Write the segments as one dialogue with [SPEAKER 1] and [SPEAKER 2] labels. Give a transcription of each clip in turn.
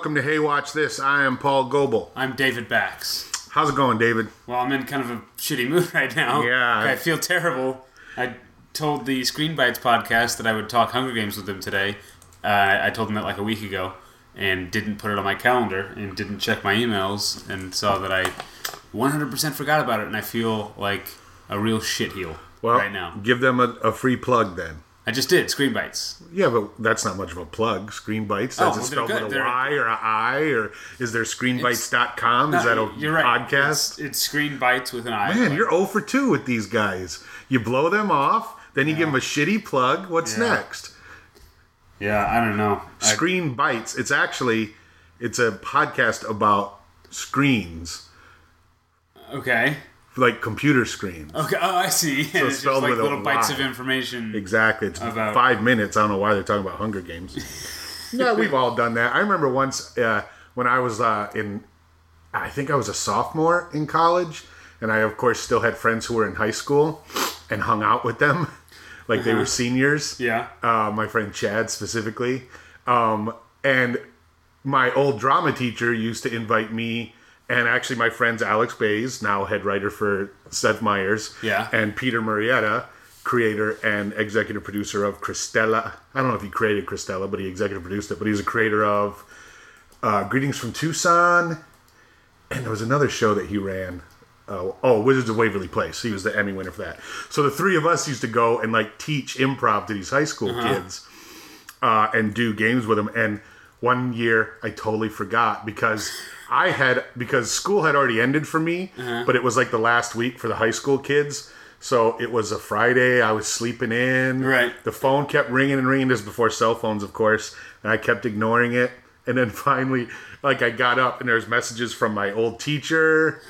[SPEAKER 1] Welcome to Hey Watch This. I am Paul Goebel.
[SPEAKER 2] I'm David Bax.
[SPEAKER 1] How's it going, David?
[SPEAKER 2] Well, I'm in kind of a shitty mood right now.
[SPEAKER 1] Yeah.
[SPEAKER 2] I feel terrible. I told the Screen Bites podcast that I would talk Hunger Games with them today. Uh, I told them that like a week ago and didn't put it on my calendar and didn't check my emails and saw that I 100% forgot about it and I feel like a real shitheel
[SPEAKER 1] Well,
[SPEAKER 2] right now.
[SPEAKER 1] give them a, a free plug then.
[SPEAKER 2] I just did Screen Bites.
[SPEAKER 1] Yeah, but that's not much of a plug. Screen Bites.
[SPEAKER 2] Oh,
[SPEAKER 1] Does it
[SPEAKER 2] well,
[SPEAKER 1] spelled with a.
[SPEAKER 2] They're-
[SPEAKER 1] Y or a I? Or is there screenbites.com? Is that a
[SPEAKER 2] You're right.
[SPEAKER 1] podcast?
[SPEAKER 2] It's, it's Screen Bites with an I.
[SPEAKER 1] Man, you're 0 for 2 with these guys. You blow them off, then you give them a shitty plug. What's
[SPEAKER 2] Yeah.
[SPEAKER 1] next?
[SPEAKER 2] yeah, I don't know. I,
[SPEAKER 1] Screen Bites. It's actually it's a podcast about screens,
[SPEAKER 2] okay.
[SPEAKER 1] Like computer screens.
[SPEAKER 2] Okay. Oh, I see. And it's
[SPEAKER 1] spelled
[SPEAKER 2] just like
[SPEAKER 1] with
[SPEAKER 2] little bites of information.
[SPEAKER 1] Exactly. It's
[SPEAKER 2] About-
[SPEAKER 1] five minutes. I don't know why they're talking about Hunger Games. yeah, we've all done that. I remember once uh, when I was uh, in, I think I was a sophomore in college, and I of course still had friends who were in high school, and hung out with them, like they were seniors.
[SPEAKER 2] Yeah.
[SPEAKER 1] Uh, my friend Chad specifically, um, and my old drama teacher used to invite me. And actually, my friends Alex Baze, now head writer for Seth Meyers,
[SPEAKER 2] Yeah.
[SPEAKER 1] and Peter Murrieta, creator and executive producer of Cristela. I don't know if he created Cristela, but he executive produced it. But he's a creator of uh, Greetings from Tucson, and there was another show that he ran. Uh, oh, Wizards of Waverly Place. He was the Emmy winner for that. So the three of us used to go and like teach improv to these high school kids uh, and do games with them. And one year I totally forgot because I had because school had already ended for me, uh-huh. but it was like the last week for the high school kids. So it was a Friday. I was sleeping in.
[SPEAKER 2] Right.
[SPEAKER 1] The phone kept ringing and ringing. This before cell phones, of course, and I kept ignoring it. And then finally, like I got up and there's messages from my old teacher,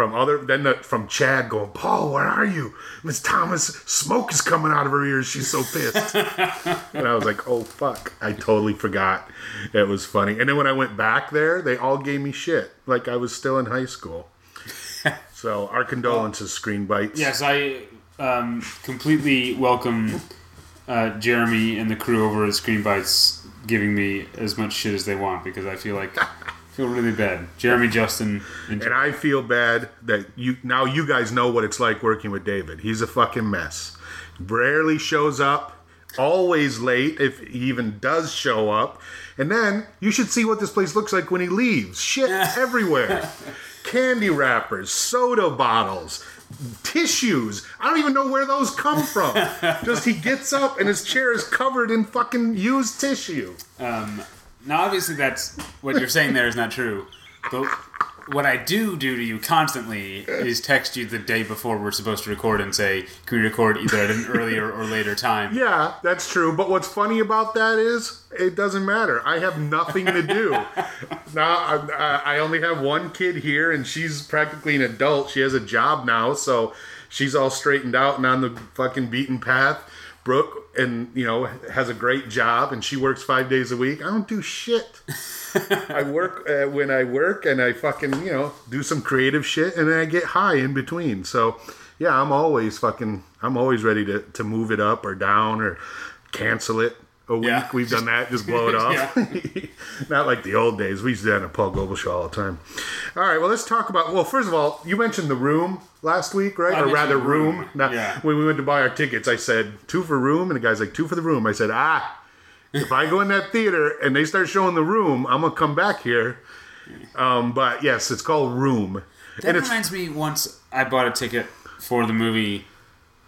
[SPEAKER 1] from other then the, from Chad going, Paul, where are you? Miss Thomas, smoke is coming out of her ears. She's so pissed. and I was like, oh fuck, I totally forgot. It was funny. And then when I went back there, they all gave me shit, like I was still in high school. so our condolences, Screen Bites.
[SPEAKER 2] Yes, I um, completely welcome uh, Jeremy and the crew over at Screen Bites giving me as much shit as they want because I feel like feel really bad. Jeremy, Justin, and
[SPEAKER 1] And I feel bad that you now you guys know what it's like working with David. He's a fucking mess. Rarely shows up, always late if he even does show up. And then you should see what this place looks like when he leaves. Shit everywhere. Candy wrappers, soda bottles, tissues. I don't even know where those come from. Just he gets up and his chair is covered in fucking used tissue.
[SPEAKER 2] um, now obviously that's what you're saying there is not true, but what I do do to you constantly is text you the day before we're supposed to record and say, "Can we record either at an earlier or later time?"
[SPEAKER 1] Yeah, that's true. But what's funny about that is it doesn't matter. I have nothing to do. now I, I only have one kid here, and she's practically an adult. She has a job now, so she's all straightened out and on the fucking beaten path. Brooke, and you know, has a great job, and she works five days a week. I don't do shit. I work uh, when I work, and I fucking you know do some creative shit, and then I get high in between. So yeah, I'm always fucking. I'm always ready to to move it up or down or cancel it a week.
[SPEAKER 2] Yeah.
[SPEAKER 1] We've done that. Just blow it off. Not like the old days. We used to do that in a Paul Goebel show all the time. All right. Well, let's talk about. Well, first of all, you mentioned the room last week, right?
[SPEAKER 2] I
[SPEAKER 1] or rather, room.
[SPEAKER 2] Room.
[SPEAKER 1] Now,
[SPEAKER 2] Yeah.
[SPEAKER 1] when we went to buy our tickets, I said two for room, and the guy's like two for the room. I said ah. If I go in that theater and they start showing the room, I'm gonna come back here. Um, but yes, it's called Room,
[SPEAKER 2] That
[SPEAKER 1] and it's
[SPEAKER 2] reminds me. Once I bought a ticket for the movie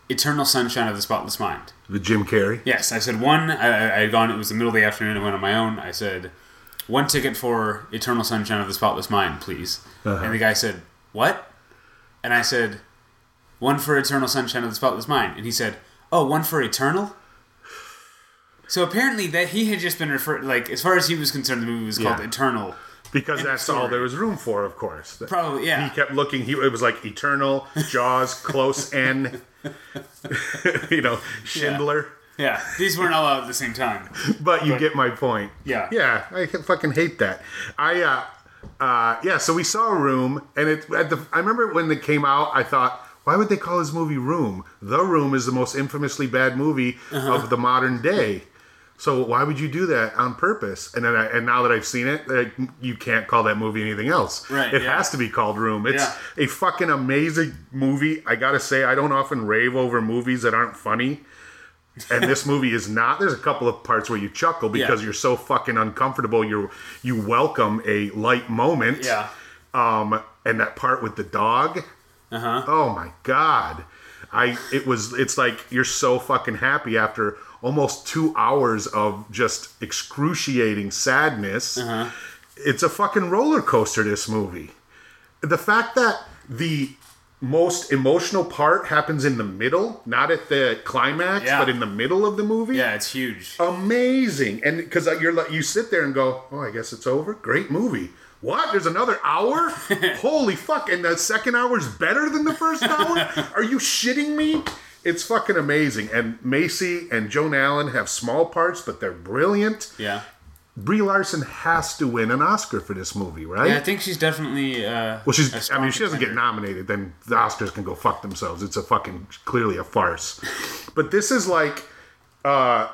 [SPEAKER 2] Eternal Sunshine of the Spotless Mind.
[SPEAKER 1] the Jim Carrey.
[SPEAKER 2] Yes, I said one. I, I- had gone. It was the middle of the afternoon. I went on my own. I said one ticket for Eternal Sunshine of the Spotless Mind, please.
[SPEAKER 1] Uh-huh.
[SPEAKER 2] And the guy said what? And I said one for Eternal Sunshine of the Spotless Mind. And he said, "Oh, one for Eternal." So apparently that he had just been referred like as far as he was concerned, the movie was called
[SPEAKER 1] Yeah.
[SPEAKER 2] Eternal.
[SPEAKER 1] Because that's all there was room for, of course.
[SPEAKER 2] Probably, yeah.
[SPEAKER 1] He kept looking. He it was like Eternal, Jaws, Close N, you know, Schindler.
[SPEAKER 2] Yeah, these weren't all out at the same time.
[SPEAKER 1] But you get my point.
[SPEAKER 2] Yeah.
[SPEAKER 1] Yeah, I fucking hate that. I uh uh yeah, so we saw Room and it at the I remember when it came out, I thought why would they call this movie Room? The Room is the most infamously bad movie
[SPEAKER 2] Uh-huh.
[SPEAKER 1] of the modern day. So why would you do that on purpose? And then I, and now that I've seen it, like, you can't call that movie anything else.
[SPEAKER 2] Right,
[SPEAKER 1] It
[SPEAKER 2] yeah.
[SPEAKER 1] has to be called Room. It's
[SPEAKER 2] Yeah.
[SPEAKER 1] a fucking amazing movie. I gotta say, I don't often rave over movies that aren't funny. And this movie is not. There's a couple of parts where you chuckle because
[SPEAKER 2] Yeah.
[SPEAKER 1] you're so fucking uncomfortable. You you welcome a light moment.
[SPEAKER 2] Yeah.
[SPEAKER 1] Um, and that part with the dog.
[SPEAKER 2] Uh huh.
[SPEAKER 1] Oh my god. I it was it's like you're so fucking happy after almost 2 hours of just excruciating sadness.
[SPEAKER 2] Uh-huh.
[SPEAKER 1] It's a fucking roller coaster this movie. The fact that the most emotional part happens in the middle, not at the climax,
[SPEAKER 2] Yeah.
[SPEAKER 1] but in the middle of the movie.
[SPEAKER 2] Yeah, it's huge.
[SPEAKER 1] Amazing. And because you're like you sit there and go, "Oh, I guess it's over." Great movie. What? There's another hour? Holy fuck! And the second hour's better than the first hour? Are you shitting me? It's fucking amazing. And Macy and Joan Allen have small parts, but they're brilliant.
[SPEAKER 2] Yeah.
[SPEAKER 1] Brie Larson has to win an Oscar for this movie, right?
[SPEAKER 2] Yeah, I think she's definitely. Uh,
[SPEAKER 1] Well, she's. I mean, if she doesn't get nominated, then the Oscars can go fuck themselves. It's a fucking clearly a farce. But this is like, uh,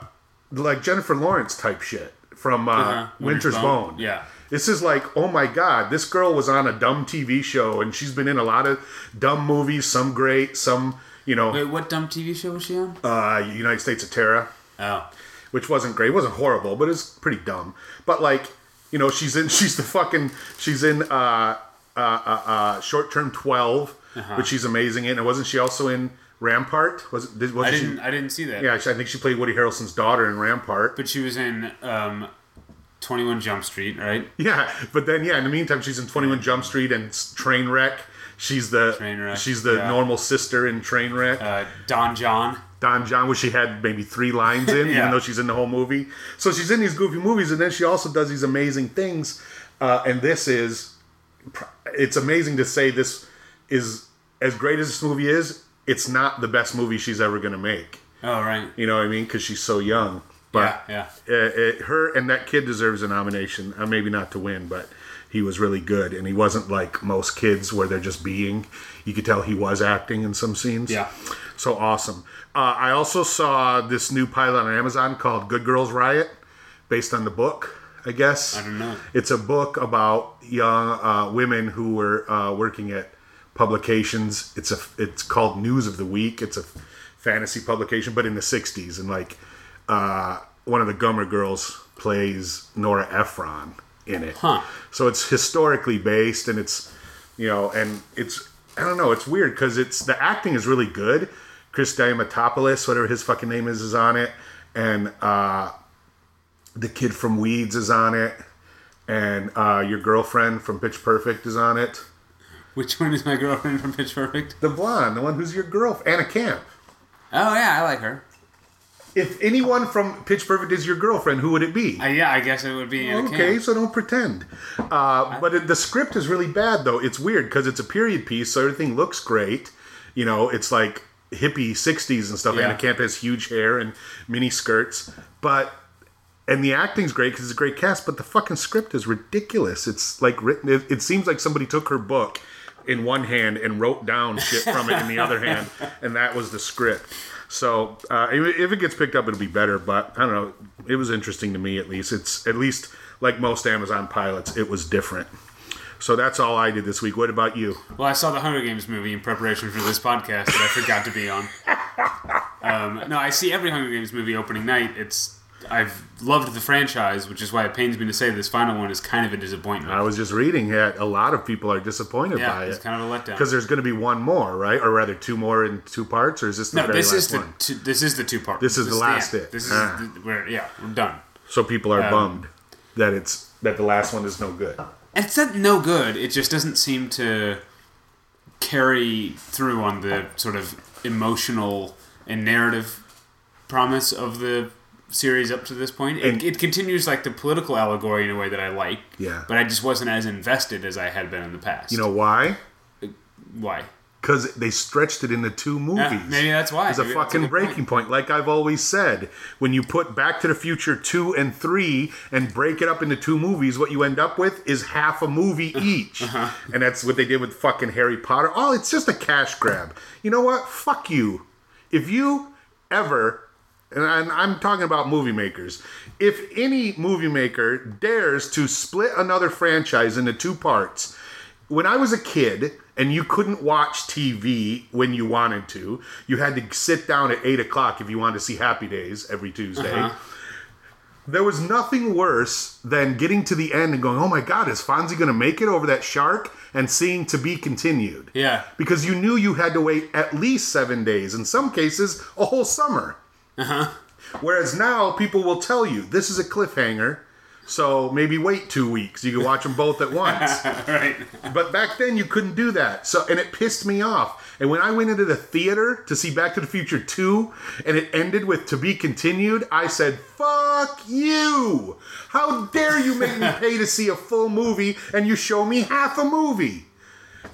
[SPEAKER 1] like Jennifer Lawrence type shit from uh,
[SPEAKER 2] Uh-huh.
[SPEAKER 1] Winter's Bone.
[SPEAKER 2] Yeah.
[SPEAKER 1] This is like, oh my god, this girl was on a dumb TV show, and she's been in a lot of dumb movies. Some great, some you know,
[SPEAKER 2] Wait, what dumb TV show was she on?
[SPEAKER 1] uh, United States of Tara
[SPEAKER 2] Oh.
[SPEAKER 1] which wasn't great. It wasn't horrible, but it's pretty dumb. But like, you know, she's in she's the fucking she's in uh uh uh, uh short term 12
[SPEAKER 2] Uh-huh.
[SPEAKER 1] which she's amazing in. And wasn't she also in Rampart? Was it?
[SPEAKER 2] I didn't. I didn't see that.
[SPEAKER 1] Yeah, she- I think she played Woody Harrelson's daughter in Rampart.
[SPEAKER 2] But she was in um, Twenty One Jump Street, right?
[SPEAKER 1] Yeah, but then yeah, in the meantime, she's in Twenty One Jump Street and Trainwreck. She's the
[SPEAKER 2] Trainwreck,
[SPEAKER 1] she's the
[SPEAKER 2] yeah.
[SPEAKER 1] normal sister in Trainwreck.
[SPEAKER 2] Uh, Don Jon.
[SPEAKER 1] Don Jon, which she had maybe three lines in,
[SPEAKER 2] Yeah.
[SPEAKER 1] even though she's in the whole movie. So she's in these goofy movies, and then she also does these amazing things. Uh, and this is, it's amazing to say this is as great as this movie is. It's not the best movie she's ever going to make.
[SPEAKER 2] Oh right.
[SPEAKER 1] You know what I mean? Because she's so young. But
[SPEAKER 2] yeah.
[SPEAKER 1] uh, uh, her and that kid deserves a nomination. Uh, maybe not to win, but he was really good, and he wasn't like most kids where they're just being. You could tell he was acting in some scenes.
[SPEAKER 2] Yeah.
[SPEAKER 1] So awesome. Uh, I also saw this new pilot on Amazon called Good Girls Riot, based on the book. I guess
[SPEAKER 2] I don't know.
[SPEAKER 1] It's a book about young uh, women who were uh, working at publications. It's a it's called News of the Week. It's a fantasy publication, but in the '60s, and like uh, one of the Gummer girls plays Nora Ephron in it.
[SPEAKER 2] Huh.
[SPEAKER 1] So it's historically based, and it's you know, and it's I don't know, it's weird because it's the acting is really good. Chris Diamantopoulos, whatever his fucking name is, is on it, and uh, the kid from Weeds is on it, and uh, your girlfriend from Pitch Perfect is on it.
[SPEAKER 2] Which one is my girlfriend from Pitch Perfect?
[SPEAKER 1] The blonde, the one who's your girl, Anna Camp.
[SPEAKER 2] Oh yeah, I like her.
[SPEAKER 1] If anyone from Pitch Perfect is your girlfriend, who would it be?
[SPEAKER 2] Uh, yeah, I guess it would be Anna
[SPEAKER 1] Okay,
[SPEAKER 2] Camp.
[SPEAKER 1] so don't pretend. Uh, but it, the script is really bad, though. It's weird because it's a period piece, so everything looks great. You know, it's like hippie 60s and stuff.
[SPEAKER 2] Yeah.
[SPEAKER 1] Anna Camp has huge hair and mini skirts. But, and the acting's great because it's a great cast, but the fucking script is ridiculous. It's like written, it, it seems like somebody took her book in one hand and wrote down shit from it in the other hand, and that was the script. So uh, if it gets picked up, it'll be better. But I don't know. It was interesting to me, at least. It's at least like most Amazon pilots, it was different. So that's all I did this week. What about you?
[SPEAKER 2] Well, I saw the Hunger Games movie in preparation for this podcast that I forgot to be on. Um, no, I see every Hunger Games movie opening night. It's I've loved the franchise, which is why it pains me to say this final one is kind of a disappointment.
[SPEAKER 1] I was just reading that a lot of people are disappointed
[SPEAKER 2] yeah,
[SPEAKER 1] by
[SPEAKER 2] it's
[SPEAKER 1] it
[SPEAKER 2] kind of a letdown.
[SPEAKER 1] because there's going to be one more, right? Or rather, two more in two parts, or is this the
[SPEAKER 2] No,
[SPEAKER 1] very
[SPEAKER 2] this
[SPEAKER 1] last
[SPEAKER 2] is the
[SPEAKER 1] one?
[SPEAKER 2] two, this is the two part.
[SPEAKER 1] This is the last
[SPEAKER 2] end.
[SPEAKER 1] it.
[SPEAKER 2] This is
[SPEAKER 1] Ah.
[SPEAKER 2] the, where yeah we're done.
[SPEAKER 1] So people are
[SPEAKER 2] Um,
[SPEAKER 1] bummed that it's that the last one is no good.
[SPEAKER 2] It's not no good. It just doesn't seem to carry through on the sort of emotional and narrative promise of the series up to this point. It, it continues like the political allegory in a way that I like.
[SPEAKER 1] Yeah.
[SPEAKER 2] But I just wasn't as invested as I had been in the past.
[SPEAKER 1] You know why?
[SPEAKER 2] why?
[SPEAKER 1] Because they stretched it into two movies.
[SPEAKER 2] Yeah, maybe that's why.
[SPEAKER 1] It's a fucking
[SPEAKER 2] good
[SPEAKER 1] breaking point. Like I've always said, when you put Back to the Future 2 and 3 and break it up into two movies, what you end up with is half a movie each.
[SPEAKER 2] Uh-huh.
[SPEAKER 1] And that's what they did with fucking Harry Potter. Oh, it's just a cash grab. You know what? Fuck you. If you ever and I'm- I'm talking about movie makers. If any movie maker dares to split another franchise into two parts, when I was a kid and you couldn't watch TV when you wanted to, you had to sit down at eight o'clock if you wanted to see Happy Days every Tuesday. Uh-huh. There was nothing worse than getting to the end and going, "Oh my God, is Fonzie going to make it over that shark?" and seeing to be continued
[SPEAKER 2] Yeah.
[SPEAKER 1] because you knew you had to wait at least seven days, in some cases, a whole summer. Uh-huh. Whereas now, people will tell you this is a cliffhanger, so maybe wait two weeks. You can watch them both at once.
[SPEAKER 2] right.
[SPEAKER 1] but back then, you couldn't do that. So, and it pissed me off. And when I went into the theater to see Back to the Future 2, and it ended with to be continued, I said, fuck you! How dare you make me pay to see a full movie and you show me half a movie?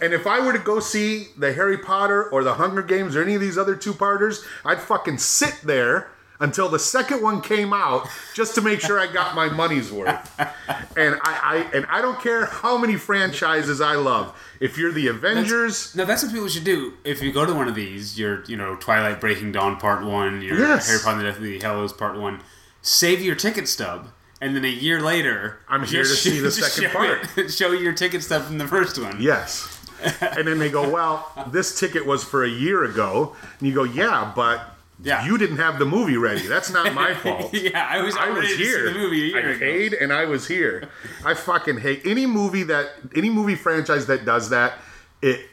[SPEAKER 1] And if I were to go see the Harry Potter or the Hunger Games or any of these other two parters, I'd fucking sit there until the second one came out just to make sure I got my money's worth. And I, I and I don't care how many franchises I love. If you're the Avengers,
[SPEAKER 2] No, that's what people should do. If you go to one of these, your you know Twilight Breaking Dawn Part One, your
[SPEAKER 1] Yes.
[SPEAKER 2] Harry Potter and the Deathly Hallows Part One, save your ticket stub, and then a year later,
[SPEAKER 1] I'm here to see the second
[SPEAKER 2] show
[SPEAKER 1] part.
[SPEAKER 2] it- show your ticket stub from the first one.
[SPEAKER 1] yes. and then they go, "Well, this ticket was for a year ago." And you go, "Yeah, but
[SPEAKER 2] Yeah.
[SPEAKER 1] you didn't have the movie ready. That's not my fault."
[SPEAKER 2] yeah, I was.
[SPEAKER 1] I was
[SPEAKER 2] to see
[SPEAKER 1] here.
[SPEAKER 2] the movie a year
[SPEAKER 1] I
[SPEAKER 2] ago.
[SPEAKER 1] paid and I was here. I fucking hate any movie that any movie franchise that does that. It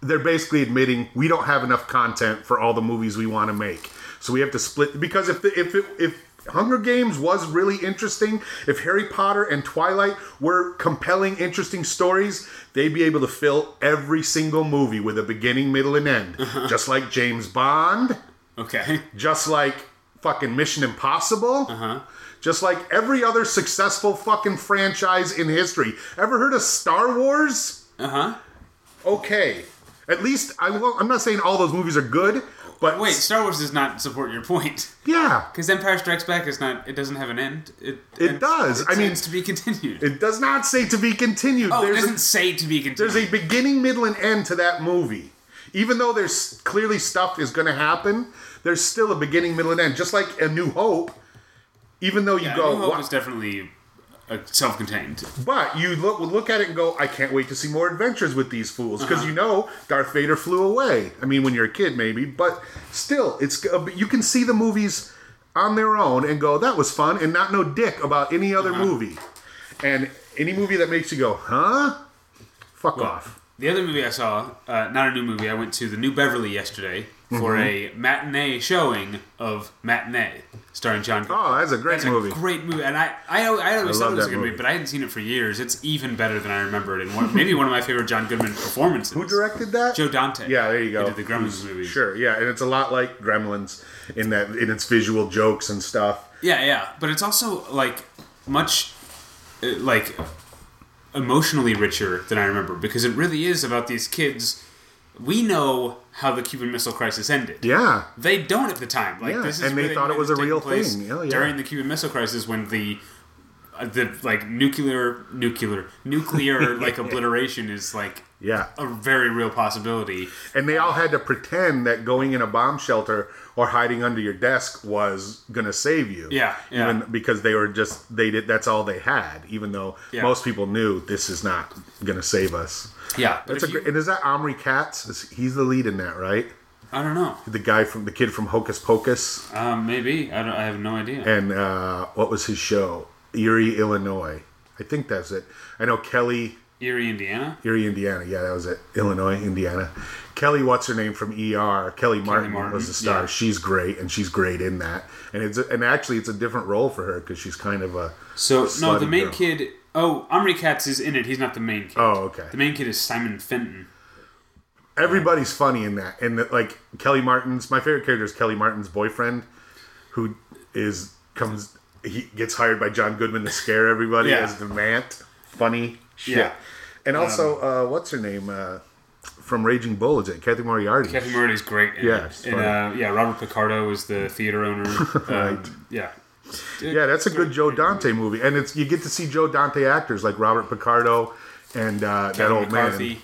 [SPEAKER 1] they're basically admitting we don't have enough content for all the movies we want to make, so we have to split. Because if the, if it, if Hunger Games was really interesting, if Harry Potter and Twilight were compelling, interesting stories, they'd be able to fill every single movie with a beginning, middle, and end, just like James Bond
[SPEAKER 2] Okay.
[SPEAKER 1] just like fucking Mission Impossible. Just like every other successful fucking franchise in history. Ever heard of Star Wars?
[SPEAKER 2] Uh huh.
[SPEAKER 1] Okay. At least I will, I'm not saying all those movies are good, but
[SPEAKER 2] Wait, Star Wars does not support your point
[SPEAKER 1] yeah,
[SPEAKER 2] because Empire Strikes Back is not. It doesn't have an end. It
[SPEAKER 1] It does.
[SPEAKER 2] It
[SPEAKER 1] I mean-
[SPEAKER 2] to be continued.
[SPEAKER 1] it does not say to be continued.
[SPEAKER 2] oh, it
[SPEAKER 1] there's,
[SPEAKER 2] doesn't
[SPEAKER 1] a,
[SPEAKER 2] say to be continued.
[SPEAKER 1] there's a beginning, middle, and end to that movie. Even though there's clearly stuff is going to happen, there's still a beginning, middle, and end. Just like A New Hope. Even though you
[SPEAKER 2] yeah,
[SPEAKER 1] go,
[SPEAKER 2] New Hope
[SPEAKER 1] "Wow,
[SPEAKER 2] is definitely self-contained.
[SPEAKER 1] But you look look at it and go, I can't wait to see more adventures with these fools because you know Darth Vader flew away. I mean, when you're a kid, maybe, but still, it's uh, you can see the movies on their own and go, that was fun, and not know dick about any other movie. And any movie that makes you go, huh? Fuck off.
[SPEAKER 2] The other movie I saw, uh, not a new movie, I went to the New Beverly yesterday for
[SPEAKER 1] Mm-hmm.
[SPEAKER 2] a matinee showing of Matinee, starring John.
[SPEAKER 1] Oh, that's a great
[SPEAKER 2] That's
[SPEAKER 1] movie.
[SPEAKER 2] a great movie, and I, I, I always
[SPEAKER 1] I
[SPEAKER 2] thought it was a good movie,
[SPEAKER 1] movie.
[SPEAKER 2] but I hadn't seen it for years. It's even better than I remembered, and one, maybe one of my favorite John Goodman performances.
[SPEAKER 1] Who directed that?
[SPEAKER 2] Joe Dante.
[SPEAKER 1] Yeah, there you go.
[SPEAKER 2] He did the Gremlins movies.
[SPEAKER 1] Sure, yeah, and it's a lot like Gremlins in that in its visual jokes and stuff.
[SPEAKER 2] Yeah, yeah, but it's also like much uh, like emotionally richer than I remember because it really is about these kids. We know how the Cuban Missile Crisis ended.
[SPEAKER 1] Yeah,
[SPEAKER 2] They don't at the time. Like
[SPEAKER 1] Yeah,
[SPEAKER 2] this is
[SPEAKER 1] and they thought it was a real thing. Oh, yeah.
[SPEAKER 2] During the Cuban Missile Crisis, when the the like nuclear nuclear nuclear like obliteration is like
[SPEAKER 1] yeah.
[SPEAKER 2] a very real possibility.
[SPEAKER 1] And they all had to pretend that going in a bomb shelter or hiding under your desk was gonna save you.
[SPEAKER 2] Yeah, yeah.
[SPEAKER 1] Even because they were just they did that's all they had. Even though
[SPEAKER 2] Yeah.
[SPEAKER 1] most people knew this is not gonna save us.
[SPEAKER 2] Yeah,
[SPEAKER 1] That's a
[SPEAKER 2] you-
[SPEAKER 1] great, and is that Omri Katz? Is, he's the lead in that, right?
[SPEAKER 2] I don't know.
[SPEAKER 1] The guy from the kid from Hocus Pocus,
[SPEAKER 2] Um, maybe I don't. I have no idea.
[SPEAKER 1] and uh, what was his show? Erie, Illinois. I think that's it. I know Kellie
[SPEAKER 2] Erie, Indiana.
[SPEAKER 1] Erie, Indiana. Yeah, that was it. Illinois, Indiana. Kellie, what's her name from ER? Kellie Martin,
[SPEAKER 2] Martin,
[SPEAKER 1] was the star.
[SPEAKER 2] yeah.
[SPEAKER 1] She's great, and she's great in that. And it's and actually it's a different role for her because she's kind of a
[SPEAKER 2] So no, the main
[SPEAKER 1] girl.
[SPEAKER 2] kid. Oh, Omri Katz is in it. He's not the main kid.
[SPEAKER 1] Oh, okay.
[SPEAKER 2] The main kid is Simon Fenton.
[SPEAKER 1] Everybody's funny in that, and that, like Kellie Martin's my favorite character is Kellie Martin's boyfriend, who is comes he gets hired by John Goodman to scare everybody
[SPEAKER 2] Yeah.
[SPEAKER 1] as the Mant. Funny shit.
[SPEAKER 2] Yeah.
[SPEAKER 1] And also, uh, what's her name uh, from Raging Bull? Is it Cathy Moriarty?
[SPEAKER 2] Cathy Moriarty's great. In
[SPEAKER 1] Yeah,
[SPEAKER 2] and uh, yeah, Robert Picardo is the theater owner. um, Yeah,
[SPEAKER 1] Yeah, that's a good Joe Dante movie, and it's you get to see Joe Dante actors like Robert Picardo and uh, that old
[SPEAKER 2] McCarthy.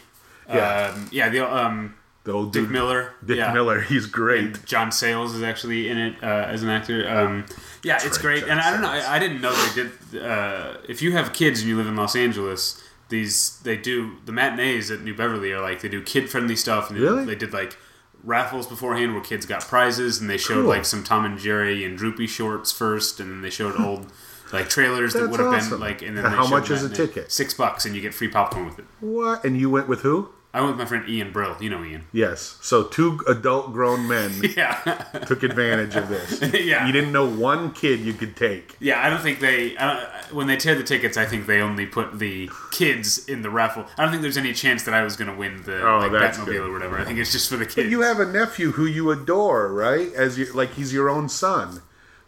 [SPEAKER 1] man. Yeah.
[SPEAKER 2] Um, yeah, the um,
[SPEAKER 1] The old
[SPEAKER 2] Dick
[SPEAKER 1] dude,
[SPEAKER 2] Miller.
[SPEAKER 1] Dick
[SPEAKER 2] yeah.
[SPEAKER 1] Miller. He's great.
[SPEAKER 2] John Sayles is actually in it uh, as an actor. Um, yeah, it's
[SPEAKER 1] right,
[SPEAKER 2] great.
[SPEAKER 1] John
[SPEAKER 2] and I don't know. I, I didn't know they did. Uh, if you have kids and you live in Los Angeles, these they do the matinees at New Beverly are like they do kid friendly stuff. And they,
[SPEAKER 1] Really?
[SPEAKER 2] they did like raffles beforehand where kids got prizes, and they showed
[SPEAKER 1] Cool.
[SPEAKER 2] like some Tom and Jerry and Droopy shorts first, and then they showed old. Like trailers that would have
[SPEAKER 1] awesome.
[SPEAKER 2] been like, and then
[SPEAKER 1] And
[SPEAKER 2] they
[SPEAKER 1] how much is a ticket?
[SPEAKER 2] Six bucks, and you get free popcorn with it.
[SPEAKER 1] What? And you went with who?
[SPEAKER 2] I went with my friend Ian Brill. You know Ian.
[SPEAKER 1] Yes. So two adult grown men
[SPEAKER 2] Yeah,
[SPEAKER 1] took advantage of this.
[SPEAKER 2] Yeah.
[SPEAKER 1] You didn't know one kid you could take.
[SPEAKER 2] Yeah, I don't think they. Don't, when they tear the tickets, I think they only put the kids in the raffle. I don't think there's any chance that I was going to win the
[SPEAKER 1] Oh,
[SPEAKER 2] like, Batmobile
[SPEAKER 1] good.
[SPEAKER 2] or whatever. I think it's just for the kids.
[SPEAKER 1] But You have a nephew who you adore, right? As you like, he's your own son.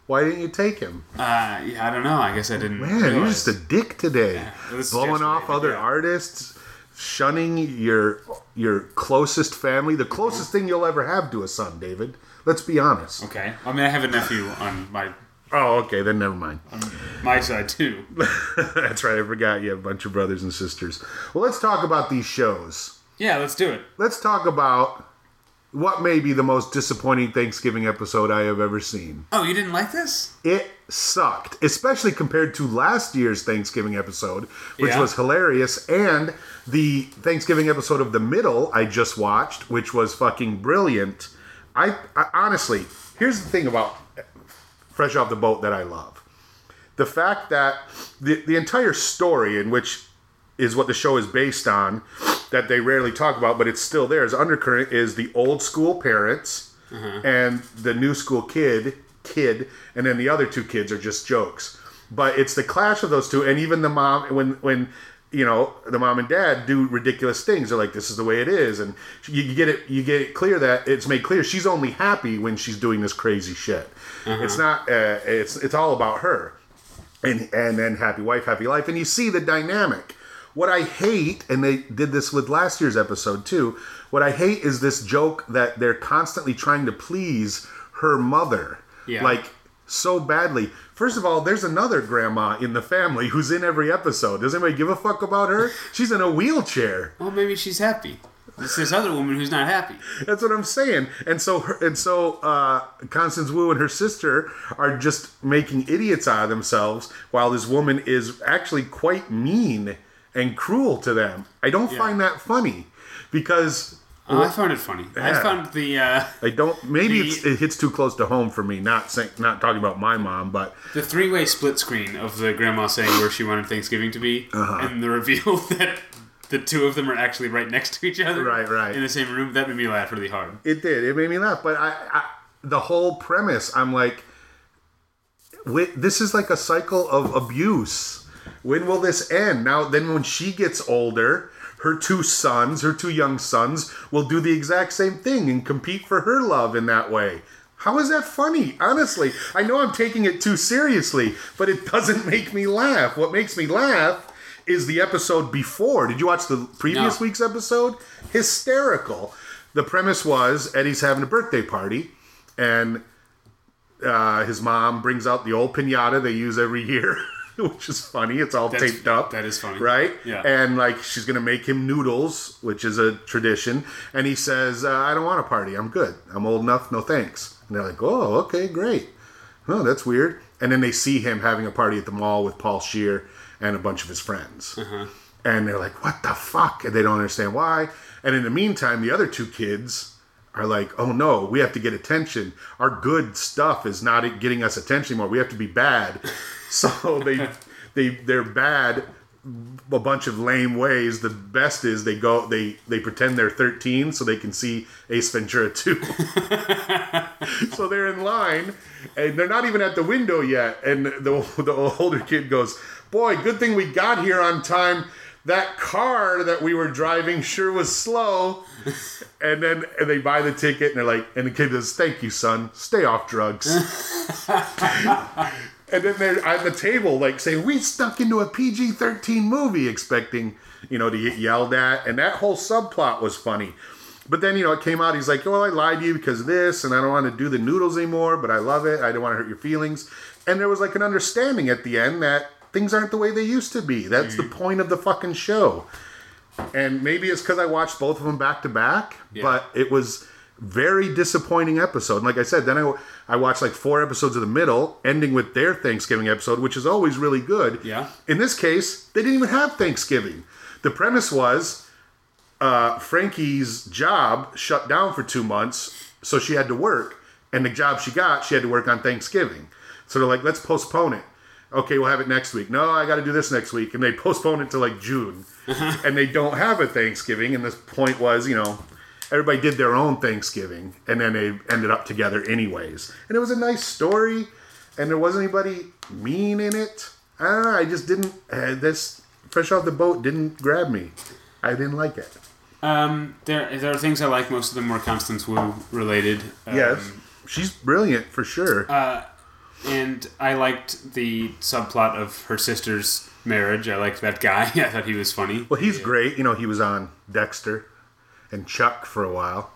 [SPEAKER 1] Why didn't you take him?
[SPEAKER 2] uh, yeah, I don't know. I guess I didn't.
[SPEAKER 1] Man, you're just a dick today.
[SPEAKER 2] was
[SPEAKER 1] Blowing off other
[SPEAKER 2] yeah.
[SPEAKER 1] artists, shunning your your closest family, the closest thing you'll ever have to a son, David. Let's be honest.
[SPEAKER 2] Okay. I mean, I have a nephew on my
[SPEAKER 1] Oh, okay, then never mind.
[SPEAKER 2] my side too.
[SPEAKER 1] That's right, I forgot you have a bunch of brothers and sisters. Well, let's talk about these shows.
[SPEAKER 2] Yeah, let's do it.
[SPEAKER 1] Let's talk about what may be the most disappointing Thanksgiving episode I have ever seen.
[SPEAKER 2] Oh, you didn't like this?
[SPEAKER 1] It sucked, especially compared to last year's Thanksgiving episode, which
[SPEAKER 2] Yeah.
[SPEAKER 1] was hilarious, and the Thanksgiving episode of The Middle I just watched, which was fucking brilliant. I, I honestly, here's the thing about Fresh Off the Boat that I love. The fact that the, the entire story, in which is what the show is based on, that they rarely talk about, but it's still there. Is undercurrent, is the old school parents and the new school kid, kid, and then the other two kids are just jokes. But it's the clash of those two, and even the mom when when you know the mom and dad do ridiculous things. They're like, "This is the way it is," and you, get it. You get it clear that it's made clear she's only happy when she's doing this crazy shit. It's not. Uh, it's it's all about her and and then happy wife, happy life, and you see the dynamic. What I hate, and they did this with last year's episode too. What I hate is this joke that they're constantly trying to please her mother,
[SPEAKER 2] Yeah.
[SPEAKER 1] like so badly. First of all, there's another grandma in the family who's in every episode. Does anybody give a fuck about her? She's in a wheelchair.
[SPEAKER 2] Well, maybe she's happy. It's this other woman who's not happy.
[SPEAKER 1] That's what I'm saying. And so, her, and so, uh, Constance Wu and her sister are just making idiots out of themselves, while this woman is actually quite mean and cruel to them. I don't find that funny because
[SPEAKER 2] Oh, I found it funny. I found the uh,
[SPEAKER 1] I don't. Maybe
[SPEAKER 2] The-
[SPEAKER 1] it's, it hits too close to home for me. Not saying, not talking about my mom, but
[SPEAKER 2] the three way split screen of the grandma saying where she wanted Thanksgiving to be,
[SPEAKER 1] Uh-huh.
[SPEAKER 2] and the reveal that the two of them are actually right next to each other,
[SPEAKER 1] Right, right.
[SPEAKER 2] in the same room. That made me laugh really hard.
[SPEAKER 1] It did. It made me laugh. But I, I the whole premise, I'm like, wi- this is like a cycle of abuse. When will this end? Now, then, when she gets older, her two sons, her two young sons, will do the exact same thing and compete for her love in that way. How is that funny? Honestly, I know I'm taking it too seriously, but it doesn't make me laugh. What makes me laugh is the episode before. Did you watch the previous
[SPEAKER 2] No.
[SPEAKER 1] week's episode? Hysterical. The premise was Eddie's having a birthday party, and uh, his mom brings out the old pinata they use every year, which is funny. It's all
[SPEAKER 2] That's-
[SPEAKER 1] taped up.
[SPEAKER 2] that is funny.
[SPEAKER 1] right?
[SPEAKER 2] Yeah.
[SPEAKER 1] And like she's gonna make him noodles, which is a tradition, and he says, uh, "I don't want a party. I'm good. I'm old enough. No thanks." And they're like, "Oh, okay, great. Oh, that's weird." And then they see him having a party at the mall with Paul Scheer and a bunch of his friends. And they're like, what the fuck? And they don't understand why. And in the meantime, the other two kids are like, oh no, we have to get attention. Our good stuff is not getting us attention anymore. We have to be bad. So they they they're bad a bunch of lame ways. The best is they go they they pretend they're 13 so they can see Ace Ventura 2. so they're in line and they're not even at the window yet and the the older kid goes, "Boy, good thing we got here on time. That car that we were driving sure was slow." And then and they buy the ticket and they're like, and the kid says, "Thank you, son. Stay off drugs." And then they're at the table, like saying, "We stuck into a PG-13 movie, expecting, you know, to get yelled at." And that whole subplot was funny. But then, you know, it came out. He's like, "Well, I lied to you because of this, and I don't want to do the noodles anymore. But I love it. I don't want to hurt your feelings." And there was like an understanding at the end that things aren't the way they used to be. That's the point of the fucking show. and maybe it's because I watched both of them back to back,
[SPEAKER 2] Yeah.
[SPEAKER 1] but it was very disappointing episode. And like I said, then I I watched like four episodes of the middle, ending with their Thanksgiving episode, which is always really good.
[SPEAKER 2] Yeah.
[SPEAKER 1] In this case, they didn't even have Thanksgiving. The premise was uh, Frankie's job shut down for two months, so she had to work. And the job she got, she had to work on Thanksgiving. So they're like, let's postpone it. Okay, we'll have it next week. No, I got to do this next week. And they postpone it to like June. and they don't have a Thanksgiving. And the point was, you know, everybody did their own Thanksgiving. And then they ended up together anyways. And it was a nice story. And there wasn't anybody mean in it. I don't know. I just didn't. Uh, this Fresh Off the Boat didn't grab me. I didn't like it.
[SPEAKER 2] Um, there there are things I like. Most of them were Constance Wu related. Um,
[SPEAKER 1] Yes. She's brilliant for sure.
[SPEAKER 2] And I liked the subplot of her sister's marriage. I liked that guy. I thought he was funny.
[SPEAKER 1] well, he's great. You know, he was on Dexter and Chuck for a while.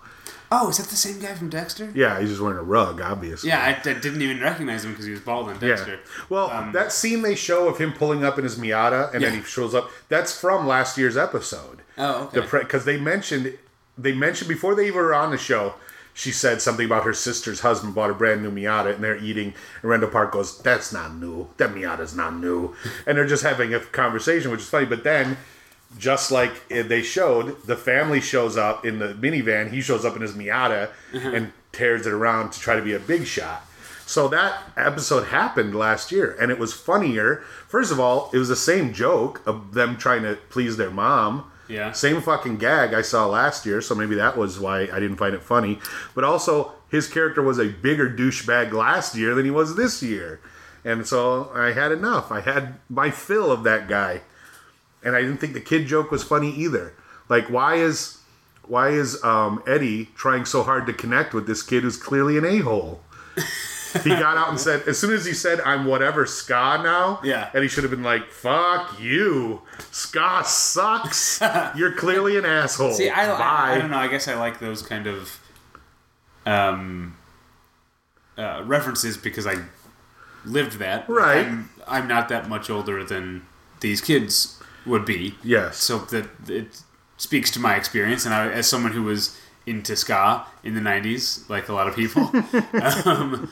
[SPEAKER 2] Oh, is that the same guy from Dexter?
[SPEAKER 1] Yeah, he's just wearing a rug, obviously.
[SPEAKER 2] Yeah, I, I didn't even recognize him because he was bald in Dexter.
[SPEAKER 1] Yeah. Well, um, that scene they show of him pulling up in his Miata and then he shows up, that's from last year's episode.
[SPEAKER 2] Oh, okay.
[SPEAKER 1] The because they mentioned they mentioned before they even were on the show. She said something about her sister's husband bought a brand new Miata and they're eating. And Randall Park goes, "That's not new. That Miata's not new." and they're just having a conversation, which is funny. But then, just like eh, they showed, the family shows up in the minivan. He shows up in his Miata uh-huh. and tears it around to try to be a big shot. So that episode happened last year, and it was funnier. First of all, it was the same joke of them trying to please their mom.
[SPEAKER 2] Yeah.
[SPEAKER 1] Same fucking gag I saw last year, so maybe that was why I didn't find it funny. But also, his character was a bigger douchebag last year than he was this year. And so I had enough. I had my fill of that guy. And I didn't think the kid joke was funny either. Like, why is why is um, Eddie trying so hard to connect with this kid who's clearly an a hole? He got out and said, as soon as he said, "I'm whatever ska now,"
[SPEAKER 2] Yeah.
[SPEAKER 1] and he should have been like, "Fuck you, ska sucks. You're clearly an asshole."
[SPEAKER 2] See, I. I, I don't know. I guess I like those kind of um, uh, references because I lived that.
[SPEAKER 1] Right.
[SPEAKER 2] I'm, I'm not that much older than these kids would be.
[SPEAKER 1] Yes.
[SPEAKER 2] So that it speaks to my experience, and I, as someone who was into ska in the '90s, like a lot of people. um,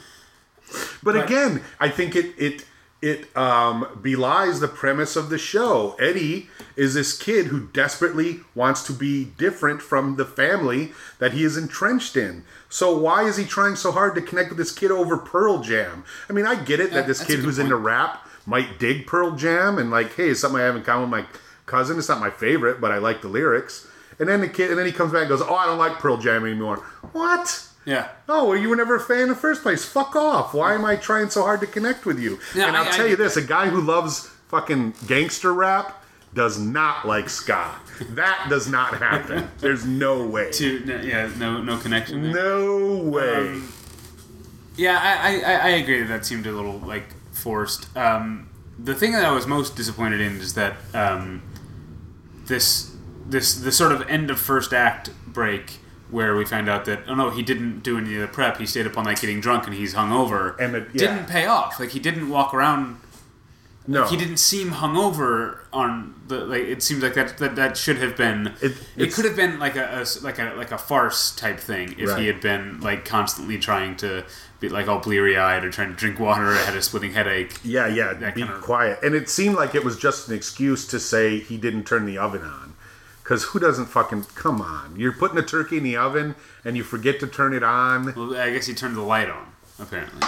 [SPEAKER 1] But
[SPEAKER 2] But-
[SPEAKER 1] again, I think it it it um, belies the premise of the show. Eddie is this kid who desperately wants to be different from the family that he is entrenched in. So why is he trying so hard to connect with this kid over Pearl Jam? I mean, I get it that this kid who's
[SPEAKER 2] point.
[SPEAKER 1] into rap might dig Pearl Jam and like, hey, it's something I have in common with my cousin. It's not my favorite, but I like the lyrics. And then the kid, and then he comes back and goes, "Oh, I don't like Pearl Jam anymore." What?
[SPEAKER 2] Yeah.
[SPEAKER 1] Oh, well, you were never a fan in the first place. Fuck off. Why am I trying so hard to connect with you?
[SPEAKER 2] Yeah,
[SPEAKER 1] and I'll
[SPEAKER 2] I-
[SPEAKER 1] tell
[SPEAKER 2] I-
[SPEAKER 1] you this a guy who loves fucking gangster rap does not like ska. That does not happen. There's no way.
[SPEAKER 2] To no, yeah, no no connection. There.
[SPEAKER 1] No way.
[SPEAKER 2] Um, Yeah, I, I, I agree that that seemed a little like forced. Um, the thing that I was most disappointed in is that um, this this the sort of end of first act break where we find out that oh no he didn't do any of the prep he stayed up all night getting drunk and he's hungover
[SPEAKER 1] And it- yeah.
[SPEAKER 2] didn't pay off like he didn't walk around
[SPEAKER 1] no.
[SPEAKER 2] he didn't seem hungover on the like it seems like that that, that should have been
[SPEAKER 1] It-
[SPEAKER 2] it, could have been like a like a like a farce type thing if
[SPEAKER 1] Right.
[SPEAKER 2] he had been like constantly trying to be like all bleary eyed or trying to drink water or had a splitting headache
[SPEAKER 1] Yeah, yeah.
[SPEAKER 2] That
[SPEAKER 1] be
[SPEAKER 2] kind of-
[SPEAKER 1] quiet. And it seemed like it was just an excuse to say he didn't turn the oven on. Because who doesn't fucking. Come on. You're putting a turkey in the oven and you forget to turn it on.
[SPEAKER 2] well I guess he turned the light on apparently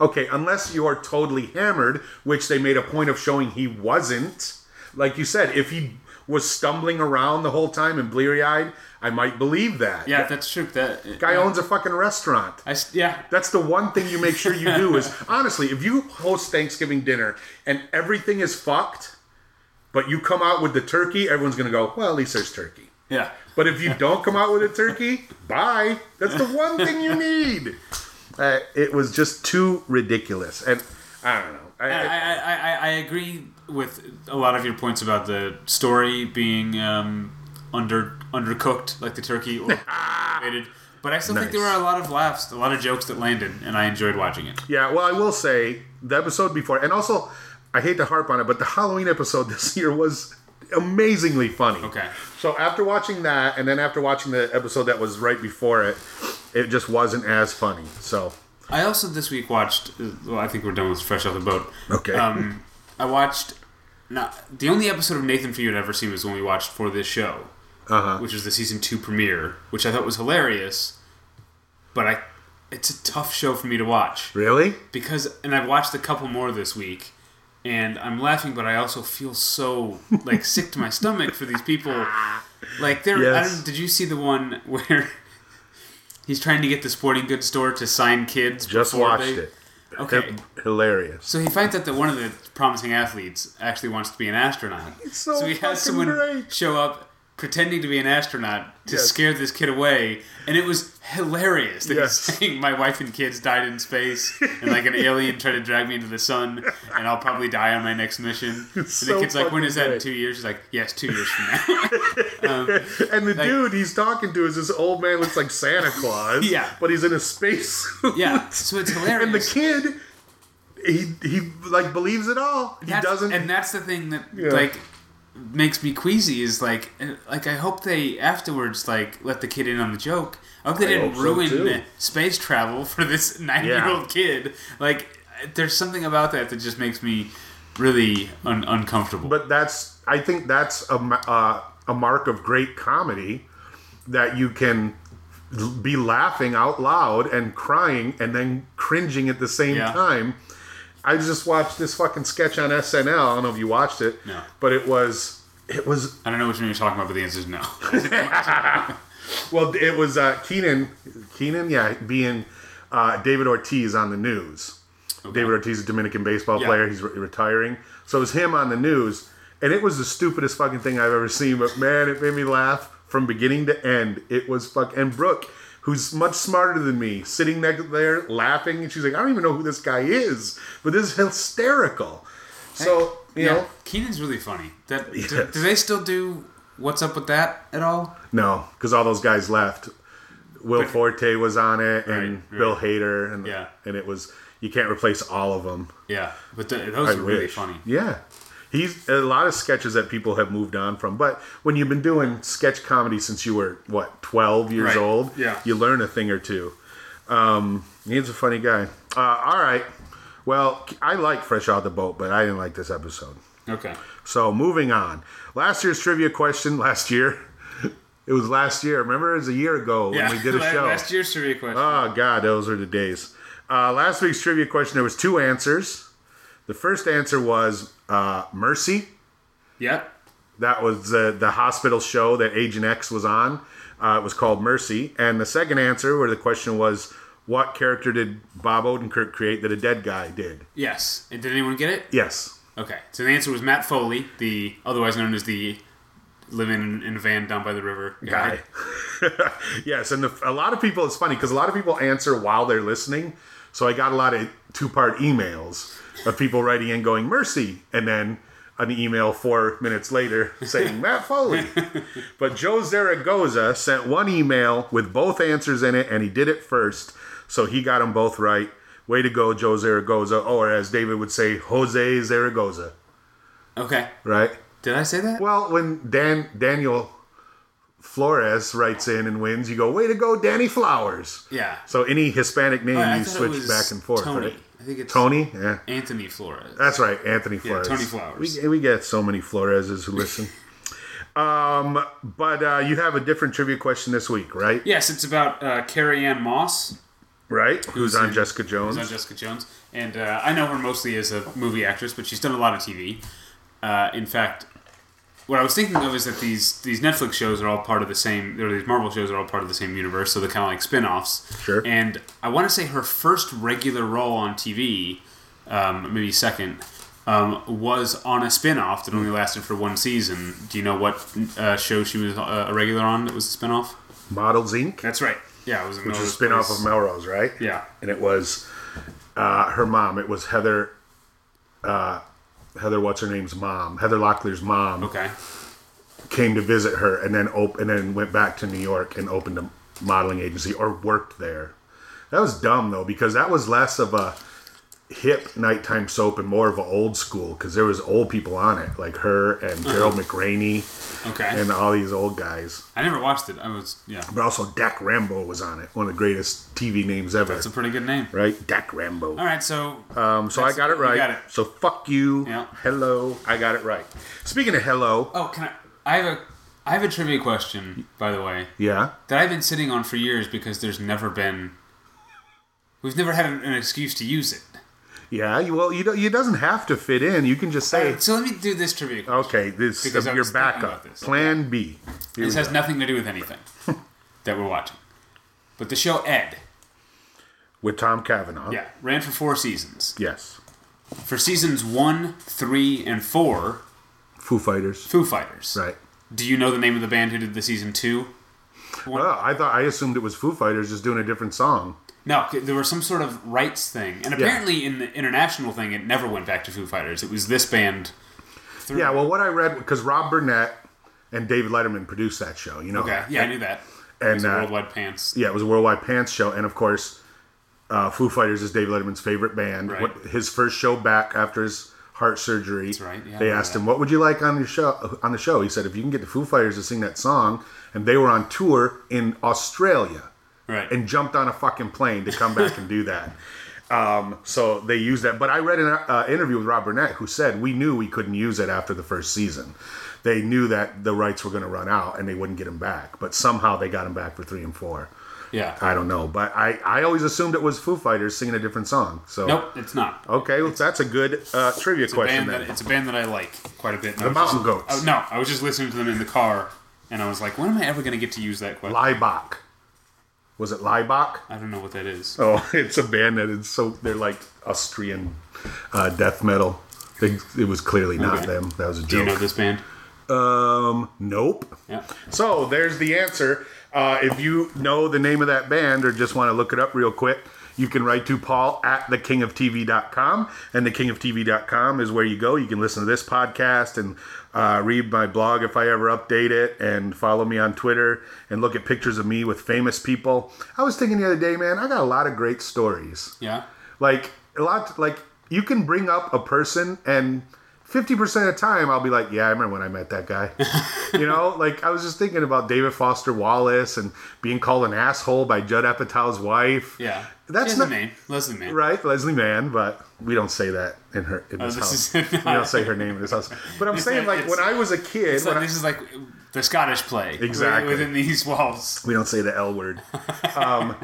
[SPEAKER 1] Okay, unless you are totally hammered, which they made a point of showing he wasn't. Like you said, if he was stumbling around the whole time and bleary eyed, I might believe that.
[SPEAKER 2] yeah that's true that
[SPEAKER 1] Guy
[SPEAKER 2] yeah.
[SPEAKER 1] owns a fucking restaurant.
[SPEAKER 2] I yeah
[SPEAKER 1] That's the one thing you make sure you do is honestly, if you host Thanksgiving dinner and everything is fucked, but you come out with the turkey, everyone's gonna go, well, at least there's turkey.
[SPEAKER 2] yeah
[SPEAKER 1] But if you don't come out with a turkey, bye. That's the one thing you need. Uh, it was just too ridiculous, and I don't know. I,
[SPEAKER 2] I, I, I, I agree with a lot of your points about the story being um, under undercooked, like the turkey, or rated. But I still think there were a lot of laughs, a lot of jokes that landed, and I enjoyed watching it.
[SPEAKER 1] yeah, well, I will say the episode before, and also I hate to harp on it, but the Halloween episode this year was amazingly funny.
[SPEAKER 2] Okay.
[SPEAKER 1] So after watching that, and then after watching the episode that was right before it, it just wasn't as funny. So
[SPEAKER 2] I also this week watched. Well, I think we're done with Fresh Off the Boat.
[SPEAKER 1] Okay.
[SPEAKER 2] Um, I watched. Not the only episode of Nathan for You I'd ever seen was when we watched for this show,
[SPEAKER 1] uh huh.
[SPEAKER 2] which was the season two premiere, which I thought was hilarious. But I, it's a tough show for me to watch
[SPEAKER 1] Really?
[SPEAKER 2] because, and I've watched a couple more this week, and I'm laughing, but I also feel so like sick to my stomach for these people. Like there, I
[SPEAKER 1] Yes.
[SPEAKER 2] did you see the one where he's trying to get the sporting goods store to sign kids?
[SPEAKER 1] Just watched
[SPEAKER 2] they-
[SPEAKER 1] it.
[SPEAKER 2] Okay,
[SPEAKER 1] hilarious.
[SPEAKER 2] so he finds out that one of the promising athletes actually wants to be an astronaut.
[SPEAKER 1] It's so so
[SPEAKER 2] he has someone
[SPEAKER 1] great.
[SPEAKER 2] show up pretending to be an astronaut to
[SPEAKER 1] Yes.
[SPEAKER 2] scare this kid away, and it was hilarious. That
[SPEAKER 1] Yes.
[SPEAKER 2] he's saying, "My wife and kids died in space, and like an alien tried to drag me into the sun, and I'll probably die on my next mission." and
[SPEAKER 1] so
[SPEAKER 2] the kid's like, "When is that? In two years?" He's like, "Yes, two years from now."
[SPEAKER 1] Um, and the dude he's talking to is this old man looks like Santa Claus.
[SPEAKER 2] Yeah.
[SPEAKER 1] But he's in a space. Suit.
[SPEAKER 2] Yeah, so it's hilarious.
[SPEAKER 1] and the kid, he he like believes it all. He
[SPEAKER 2] That's-
[SPEAKER 1] doesn't.
[SPEAKER 2] and that's the thing that
[SPEAKER 1] Yeah.
[SPEAKER 2] like makes me queasy is like like I hope they afterwards like let the kid in on the joke. I hope they
[SPEAKER 1] I
[SPEAKER 2] didn't
[SPEAKER 1] hope
[SPEAKER 2] ruin
[SPEAKER 1] too.
[SPEAKER 2] space travel for this nine year old kid. Like there's something about that that just makes me really un- uncomfortable.
[SPEAKER 1] but that's I think that's a uh, a mark of great comedy that you can be laughing out loud and crying and then cringing at the same
[SPEAKER 2] Yeah.
[SPEAKER 1] time. I just watched this fucking sketch on SNL. I don't know if you watched it.
[SPEAKER 2] No.
[SPEAKER 1] But it was it was
[SPEAKER 2] I don't know which one you're talking about, but the answer is no.
[SPEAKER 1] well it was uh, Kenan Kenan yeah being uh, David Ortiz on the news. David Ortiz, is a Dominican baseball
[SPEAKER 2] Yeah.
[SPEAKER 1] player, he's re- retiring. So it was him on the news, and it was the stupidest fucking thing I've ever seen. But man, it made me laugh from beginning to end. It was fuck. And Brooke, who's much smarter than me, sitting next there laughing, and she's like, "I don't even know who this guy is, but this is hysterical." So you
[SPEAKER 2] yeah,
[SPEAKER 1] know,
[SPEAKER 2] Kenan's really funny. That do,
[SPEAKER 1] Yes.
[SPEAKER 2] do they still do What's Up with That at all?
[SPEAKER 1] no, because all those guys left. Will
[SPEAKER 2] But-
[SPEAKER 1] Forte was on it, and
[SPEAKER 2] Right,
[SPEAKER 1] Bill. Hader, and
[SPEAKER 2] Yeah.
[SPEAKER 1] and it was you can't replace all of them.
[SPEAKER 2] Yeah, but the, those
[SPEAKER 1] I
[SPEAKER 2] are really funny.
[SPEAKER 1] Yeah. He's a lot of sketches that people have moved on from. But when you've been doing sketch comedy since you were what, twelve years
[SPEAKER 2] Right.
[SPEAKER 1] old,
[SPEAKER 2] Yeah.
[SPEAKER 1] you learn a thing or two. Um, he's a funny guy. Uh, all right. Well, I like Fresh Out the Boat, but I didn't like this episode.
[SPEAKER 2] Okay.
[SPEAKER 1] So moving on. Last year's trivia question. Last year, it was last year. Remember, it was a year ago when
[SPEAKER 2] Yeah,
[SPEAKER 1] we did a show.
[SPEAKER 2] Last year's trivia question.
[SPEAKER 1] Oh God, those were the days. Uh, last week's trivia question. There was two answers. The first answer was uh, Mercy.
[SPEAKER 2] yep.
[SPEAKER 1] That was uh, the hospital show that Agent X was on. Uh, it was called Mercy. And the second answer, where the question was, what character did Bob Odenkirk create that a dead guy did?
[SPEAKER 2] Yes. And did anyone get it?
[SPEAKER 1] Yes.
[SPEAKER 2] Okay. So the answer was Matt Foley, the otherwise known as the living in, a van down by the river
[SPEAKER 1] Guy. yes, and the, a lot of people. It's funny because a lot of people answer while they're listening. So I got a lot of two-part emails of people writing in going Mercy, and then an email four minutes later saying Matt Foley. but Joe Zaragoza sent one email with both answers in it, and he did it first, so he got them both right. Way to go, Joe Zaragoza, or as David would say, Jose Zaragoza.
[SPEAKER 2] Okay.
[SPEAKER 1] Right?
[SPEAKER 2] Did I say that?
[SPEAKER 1] Well, when Dan Daniel Flores writes in and wins, you go, "Way to go, Danny Flowers!"
[SPEAKER 2] yeah.
[SPEAKER 1] So any Hispanic name,
[SPEAKER 2] I
[SPEAKER 1] you switch back and forth.
[SPEAKER 2] Tony.
[SPEAKER 1] Right?
[SPEAKER 2] I think it's
[SPEAKER 1] Tony, yeah,
[SPEAKER 2] Anthony Flores.
[SPEAKER 1] that's right, Anthony Flores.
[SPEAKER 2] Tony Flowers.
[SPEAKER 1] We, we get so many Floreses who listen. um, but uh, you have a different trivia question this week, right?
[SPEAKER 2] yes, it's about uh, Carrie-Anne Moss,
[SPEAKER 1] Right? Who's on
[SPEAKER 2] in-
[SPEAKER 1] Jessica Jones?
[SPEAKER 2] who's on Jessica Jones, and uh, I know her mostly as a movie actress, but she's done a lot of TV. Uh, in fact, what I was thinking of is that these these Netflix shows are all part of the same, or these Marvel shows are all part of the same universe, so they're kind of like spin-offs.
[SPEAKER 1] Sure.
[SPEAKER 2] And I want to say her first regular role on TV, um, maybe second, um, was on a spin-off that only lasted for one season. Do you know what uh, show she was uh, a regular on that was a spin-off?
[SPEAKER 1] Models Inc.,
[SPEAKER 2] That's right. Yeah, it was a
[SPEAKER 1] which is a spin-off of Melrose, right?
[SPEAKER 2] Yeah.
[SPEAKER 1] and it was uh, her mom. It was Heather. Uh, Heather, what's her name's mom? Heather Locklear's mom
[SPEAKER 2] Okay.
[SPEAKER 1] came to visit her, and then op- and then went back to New York and opened a modeling agency or worked there. That was dumb though because that was less of a hip nighttime soap and more of an old school because there was old people on it, like her and Gerald McRaney
[SPEAKER 2] Okay.
[SPEAKER 1] and all these old guys.
[SPEAKER 2] I never watched it. I was yeah.
[SPEAKER 1] But also Dak Rambo was on it, one of the greatest TV names ever.
[SPEAKER 2] That's a pretty good name.
[SPEAKER 1] right? Dak Rambo.
[SPEAKER 2] All right, so
[SPEAKER 1] Um, so I got it right.
[SPEAKER 2] got it.
[SPEAKER 1] So fuck you.
[SPEAKER 2] Yeah.
[SPEAKER 1] Hello. I got it right. Speaking of hello,
[SPEAKER 2] oh, can I? I have a I have a trivia question, by the way,
[SPEAKER 1] yeah.
[SPEAKER 2] that I've been sitting on for years because there's never been. We've never had an excuse to use it.
[SPEAKER 1] Yeah, you, well, you don't, it doesn't have to fit in. You can just say,
[SPEAKER 2] So let me do this trivia. question.
[SPEAKER 1] okay, this
[SPEAKER 2] Because
[SPEAKER 1] is
[SPEAKER 2] I
[SPEAKER 1] your
[SPEAKER 2] was thinking
[SPEAKER 1] backup.
[SPEAKER 2] about this.
[SPEAKER 1] Plan B. Here
[SPEAKER 2] This
[SPEAKER 1] we
[SPEAKER 2] has
[SPEAKER 1] go.
[SPEAKER 2] nothing to do with anything that we're watching. But the show Ed,
[SPEAKER 1] With Tom Cavanagh.
[SPEAKER 2] yeah, ran for four seasons.
[SPEAKER 1] Yes.
[SPEAKER 2] For seasons one, three, and four,
[SPEAKER 1] Foo Fighters.
[SPEAKER 2] Foo Fighters.
[SPEAKER 1] Right.
[SPEAKER 2] Do you know the name of the band who did the season two?
[SPEAKER 1] Well, I thought I assumed it was Foo Fighters just doing a different song.
[SPEAKER 2] No, there was some sort of rights thing, and apparently in the international thing, it never went back to Foo Fighters. It was this band. through-
[SPEAKER 1] Yeah, well, what I read because Rob Burnett and David Letterman produced that show. You know.
[SPEAKER 2] Okay, yeah, I knew that.
[SPEAKER 1] And,
[SPEAKER 2] it was a
[SPEAKER 1] uh,
[SPEAKER 2] Worldwide Pants.
[SPEAKER 1] Yeah, it was a Worldwide Pants show, and of course, uh, Foo Fighters is David Letterman's favorite band.
[SPEAKER 2] Right.
[SPEAKER 1] What, his first show back after his heart surgery.
[SPEAKER 2] That's right, yeah,
[SPEAKER 1] they asked
[SPEAKER 2] that.
[SPEAKER 1] him, "What would you like on your show?" On the show, he said, "If you can get the Foo Fighters to sing that song," and they were on tour in Australia
[SPEAKER 2] Right.
[SPEAKER 1] and jumped on a fucking plane to come back and do that. Um, so they used that. But I read an uh, interview with Rob Burnett who said we knew we couldn't use it after the first season. They knew that the rights were going to run out and they wouldn't get them back. But somehow they got them back for three and four.
[SPEAKER 2] yeah.
[SPEAKER 1] I don't know, but I, I always assumed it was Foo Fighters singing a different song. So
[SPEAKER 2] Nope, it's not.
[SPEAKER 1] okay, well, that's a good uh, trivia
[SPEAKER 2] It's a,
[SPEAKER 1] question.
[SPEAKER 2] band that, it's a band that I like quite a bit. The
[SPEAKER 1] Mountain Goats.
[SPEAKER 2] Oh, no, I was just listening to them in the car, and I was like, when am I ever going to get to use that question?
[SPEAKER 1] Laibach. Was it Laibach?
[SPEAKER 2] I don't know what that is.
[SPEAKER 1] Oh, it's a band that is so they're like Austrian uh, death metal. They, it was clearly not
[SPEAKER 2] Okay.
[SPEAKER 1] them. That was a joke.
[SPEAKER 2] Do you know this band?
[SPEAKER 1] Um, nope.
[SPEAKER 2] Yeah.
[SPEAKER 1] So there's the answer. Uh, if you know the name of that band or just want to look it up real quick, you can write to Paul at thekingoftv.com. And thekingoftv.com is where you go. You can listen to this podcast and uh, read my blog if I ever update it and follow me on Twitter and look at pictures of me with famous people. I was thinking the other day, man, I got a lot of great stories
[SPEAKER 2] Yeah.
[SPEAKER 1] like a lot like you can bring up a person and 50% of the time i'll be like yeah i remember when i met that guy you know like i was just thinking about david foster wallace and being called an asshole by judd apatow's wife
[SPEAKER 2] Yeah.
[SPEAKER 1] That's not-
[SPEAKER 2] name. Leslie Mann.
[SPEAKER 1] right leslie mann but we don't say that in her in this,
[SPEAKER 2] this
[SPEAKER 1] house we don't say her name in this house but i'm
[SPEAKER 2] It's
[SPEAKER 1] saying
[SPEAKER 2] like-
[SPEAKER 1] like when i was a kid
[SPEAKER 2] like,
[SPEAKER 1] I-
[SPEAKER 2] this is like the Scottish play.
[SPEAKER 1] Exactly.
[SPEAKER 2] Within these walls.
[SPEAKER 1] We don't say the L word. Um,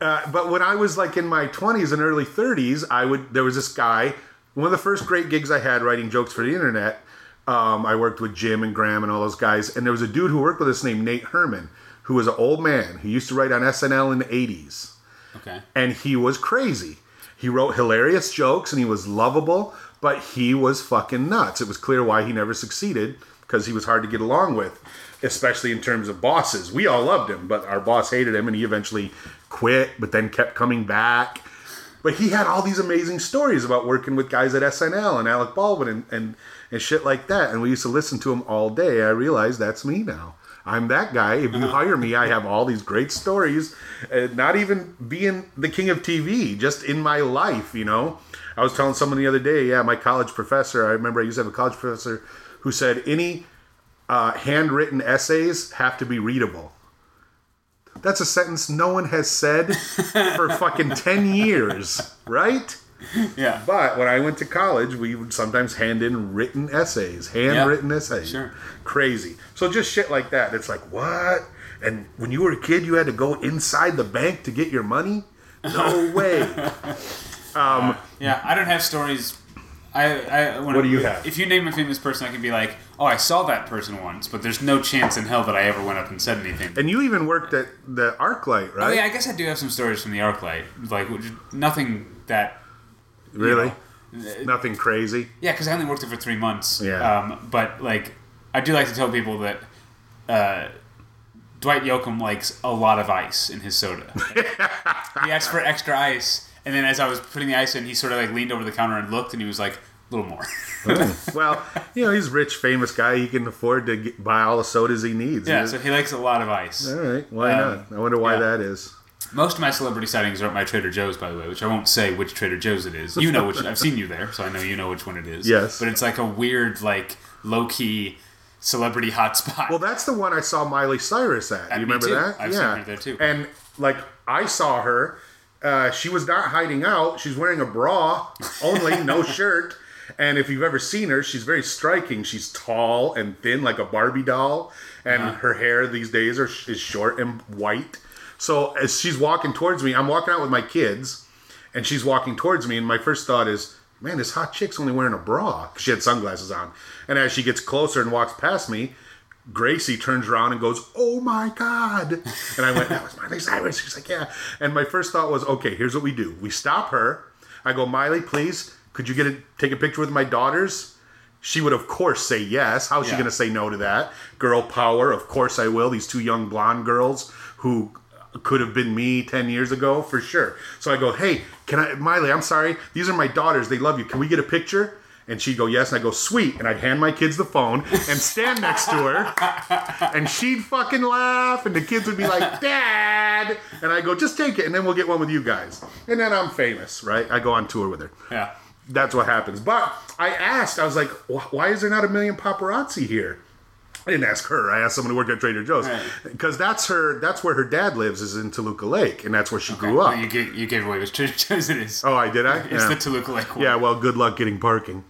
[SPEAKER 1] uh, but when I was like in my 20s and early 30s, I would there was this guy. One of the first great gigs I had writing jokes for the internet. Um, I worked with Jim and Graham and all those guys, and there was a dude who worked with us named Nate Herman, who was an old man who used to write on SNL in the 80s
[SPEAKER 2] Okay.
[SPEAKER 1] and he was crazy. He wrote hilarious jokes and he was lovable, but he was fucking nuts. It was clear why he never succeeded because he was hard to get along with, especially in terms of bosses. We all loved him, but our boss hated him and he eventually quit, but then kept coming back. But he had all these amazing stories about working with guys at SNL and Alec Baldwin and, and, and shit like that. And we used to listen to him all day. I realized that's me now. I'm that guy. If you hire me, I have all these great stories. Uh, not even being the king of TV, just in my life, you know. I was telling someone the other day, yeah, my college professor, I remember I used to have a college professor who said any uh, handwritten essays have to be readable. That's a sentence no one has said for fucking 10 years, right?
[SPEAKER 2] Yeah.
[SPEAKER 1] But when I went to college, we would sometimes hand in written essays, handwritten essays.
[SPEAKER 2] sure.
[SPEAKER 1] Crazy. So just shit like that. It's like, what? And when you were a kid, you had to go inside the bank to get your money? No way.
[SPEAKER 2] Yeah, I don't have stories. I, I when
[SPEAKER 1] What do you have?
[SPEAKER 2] If you name a famous person, I can be like, oh, I saw that person once, but there's no chance in hell that I ever went up and said anything.
[SPEAKER 1] and you even worked at the ArcLight, right?
[SPEAKER 2] Oh yeah, I guess I do have some stories from the ArcLight, like nothing that.
[SPEAKER 1] really?
[SPEAKER 2] know,
[SPEAKER 1] Nothing crazy.
[SPEAKER 2] Yeah, because I only worked there for three months.
[SPEAKER 1] Yeah.
[SPEAKER 2] Um, but like, I do like to tell people that uh, Dwight Yoakam likes a lot of ice in his soda. he asked for extra ice, and then as I was putting the ice in, he sort of like leaned over the counter and looked, and he was like, "A little more."
[SPEAKER 1] well, you know, he's a rich, famous guy. He can afford to get, buy all the sodas he needs.
[SPEAKER 2] yeah. So he likes a lot of ice.
[SPEAKER 1] all right. Why
[SPEAKER 2] Um,
[SPEAKER 1] not? I wonder why
[SPEAKER 2] yeah.
[SPEAKER 1] that is.
[SPEAKER 2] Most of my celebrity sightings are at my Trader Joe's, by the way, which I won't say which Trader Joe's it is. You know which. I've seen you there, so I know you know which one it is.
[SPEAKER 1] Yes.
[SPEAKER 2] But it's like a weird, like low key celebrity hotspot.
[SPEAKER 1] Well, that's the one I saw Miley Cyrus at.
[SPEAKER 2] Uh,
[SPEAKER 1] you remember
[SPEAKER 2] too.
[SPEAKER 1] that?
[SPEAKER 2] I've seen her there, too.
[SPEAKER 1] And like I saw her, uh, she was not hiding out. She's wearing a bra only, no shirt. And if you've ever seen her, she's very striking. She's tall and thin, like a Barbie doll, and
[SPEAKER 2] Uh-huh.
[SPEAKER 1] her hair these days are is short and white. So as she's walking towards me, I'm walking out with my kids, and she's walking towards me, and my first thought is, man, this hot chick's only wearing a bra. 'Cause She had sunglasses on. And as she gets closer and walks past me, Gracie turns around and goes, "Oh my god!" And I went, "That was Miley Cyrus." She's like, "Yeah." And my first thought was, "Okay, here's what we do: we stop her. I go, Miley, please, could you get a take a picture with my daughters?" She would, of course, say yes. How's she going to say no to that? Girl power, of course I will. These two young blonde girls who could have been me 10 years ago, for sure. So I go, hey, can I, Miley, I'm sorry. These are my daughters. They love you. Can we get a picture? And she'd go, yes. And I go, sweet. And I'd hand my kids the phone and stand next to her. And she'd fucking laugh. And the kids would be like, Dad. And I go, just take it. And then we'll get one with you guys. And then I'm famous, right? I go on tour with her
[SPEAKER 2] yeah.
[SPEAKER 1] That's what happens. But I asked, I was like, why is there not a million paparazzi here? I didn't ask her. I asked someone who worked at Trader Joe's
[SPEAKER 2] Right.
[SPEAKER 1] because that's her. That's where her dad lives, is in Toluca Lake, and that's where she grew up.
[SPEAKER 2] Well, you, gave, you gave away which Trader Joe's it is.
[SPEAKER 1] oh, I did. I
[SPEAKER 2] it's
[SPEAKER 1] yeah.
[SPEAKER 2] the Toluca Lake one.
[SPEAKER 1] yeah. Well, good luck getting parking.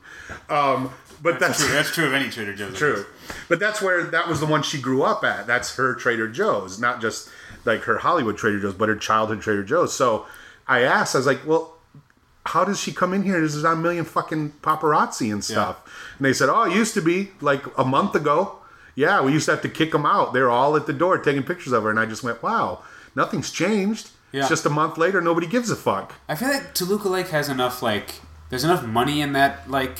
[SPEAKER 1] Um, but that's,
[SPEAKER 2] True. That's true of any Trader Joe's.
[SPEAKER 1] True. But that's where that was the one she grew up at. That's her Trader Joe's, not just like her Hollywood Trader Joe's, but her childhood Trader Joe's. So I asked, I was like, well, how does she come in here? There's not a million fucking paparazzi and stuff. And they said, oh, it used to be like a month ago. Yeah, we used to have to kick them out. They're all at the door taking pictures of her. And I just went, wow, nothing's changed.
[SPEAKER 2] Yeah.
[SPEAKER 1] It's just a month later, nobody gives a fuck.
[SPEAKER 2] I feel like Toluca Lake has enough like there's enough money in that like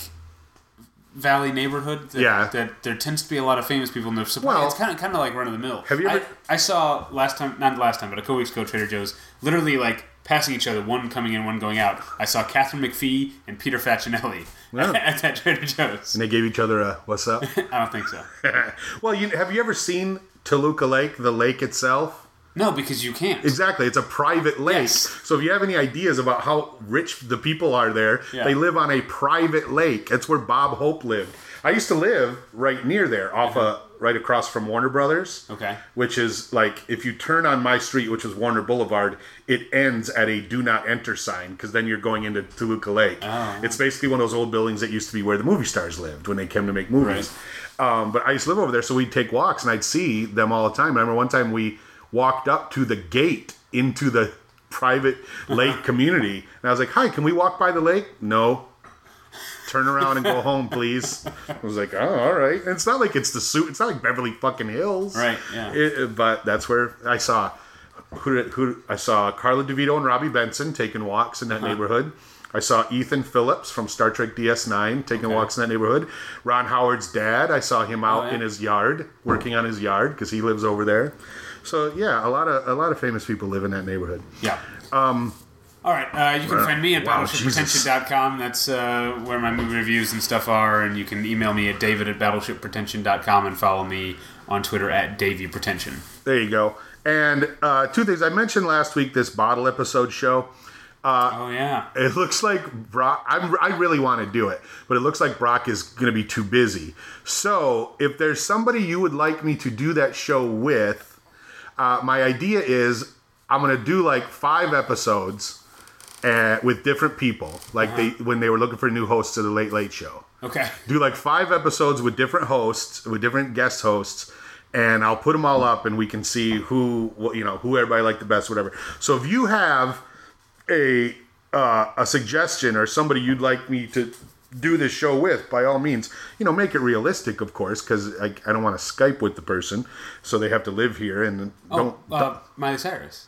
[SPEAKER 2] valley neighborhood that,
[SPEAKER 1] Yeah.
[SPEAKER 2] that there tends to be a lot of famous people in there. So
[SPEAKER 1] Well-
[SPEAKER 2] it's kind of kind of like run of the mill.
[SPEAKER 1] Have you ever-
[SPEAKER 2] I, I saw last time, not last time, but a couple weeks ago, Trader Joe's literally like passing each other, one coming in, one going out. I saw Katharine McPhee and Peter Facinelli
[SPEAKER 1] Yeah.
[SPEAKER 2] at that Trader Joe's.
[SPEAKER 1] And they gave each other a what's up?
[SPEAKER 2] I don't think so.
[SPEAKER 1] well, you, have you ever seen Toluca Lake, the lake itself?
[SPEAKER 2] No, because you can't.
[SPEAKER 1] Exactly. It's a private lake.
[SPEAKER 2] Yes.
[SPEAKER 1] So if you have any ideas about how rich the people are there,
[SPEAKER 2] Yeah.
[SPEAKER 1] they live on a private lake. That's where Bob Hope lived. I used to live right near there, off a right across from Warner Brothers.
[SPEAKER 2] Okay.
[SPEAKER 1] Which is like if you turn on my street, which is Warner Boulevard, it ends at a do not enter sign because then you're going into Toluca Lake.
[SPEAKER 2] Oh.
[SPEAKER 1] It's basically one of those old buildings that used to be where the movie stars lived when they came to make movies. Um, but I used to live over there, so we'd take walks and I'd see them all the time. I remember one time we walked up to the gate into the private lake community, and I was like, "Hi, can we walk by the lake?" No. Turn around and go home, please. I was like, "Oh, all right." And it's not like it's the suit. It's not like Beverly fucking Hills,
[SPEAKER 2] Right, yeah.
[SPEAKER 1] It- but that's where I saw who, who I saw Karla DeVito and Robby Benson taking walks in
[SPEAKER 2] Uh-huh.
[SPEAKER 1] that neighborhood. I saw Ethan Phillips from Star Trek DS9 taking
[SPEAKER 2] Okay.
[SPEAKER 1] walks in that neighborhood. Ron Howard's dad, I saw him out
[SPEAKER 2] Oh, yeah.
[SPEAKER 1] in his yard working on his yard because he lives over there. So yeah, a lot of a lot of famous people live in that neighborhood.
[SPEAKER 2] Yeah. Um. All right. Uh, you can find me at
[SPEAKER 1] wow,
[SPEAKER 2] battleshippretension.com. That's uh, where my movie reviews and stuff are. And you can email me at david at battleshippretension.com and follow me on Twitter at daveypretension.
[SPEAKER 1] There you go. And uh, two things I mentioned last week. This bottle episode show.
[SPEAKER 2] oh, yeah.
[SPEAKER 1] It looks like Brock. I'm, I really want to do it, but it looks like Brock is going to be too busy. So, if there's somebody you would like me to do that show with, uh, my idea is I'm going to do like five episodes uh, with different people, like they when they were looking for new hosts to the Late Late Show.
[SPEAKER 2] Okay.
[SPEAKER 1] Do like five episodes with different hosts, with different guest hosts, and I'll put them all up, and we can see who what- you know who everybody liked the best, whatever. So if you have a uh, a suggestion or somebody you'd like me to do this show with, by all means, you know, make it realistic, of course, because I, I don't want to Skype with the person, so they have to live here and don't.
[SPEAKER 2] Oh, uh, Miley Cyrus.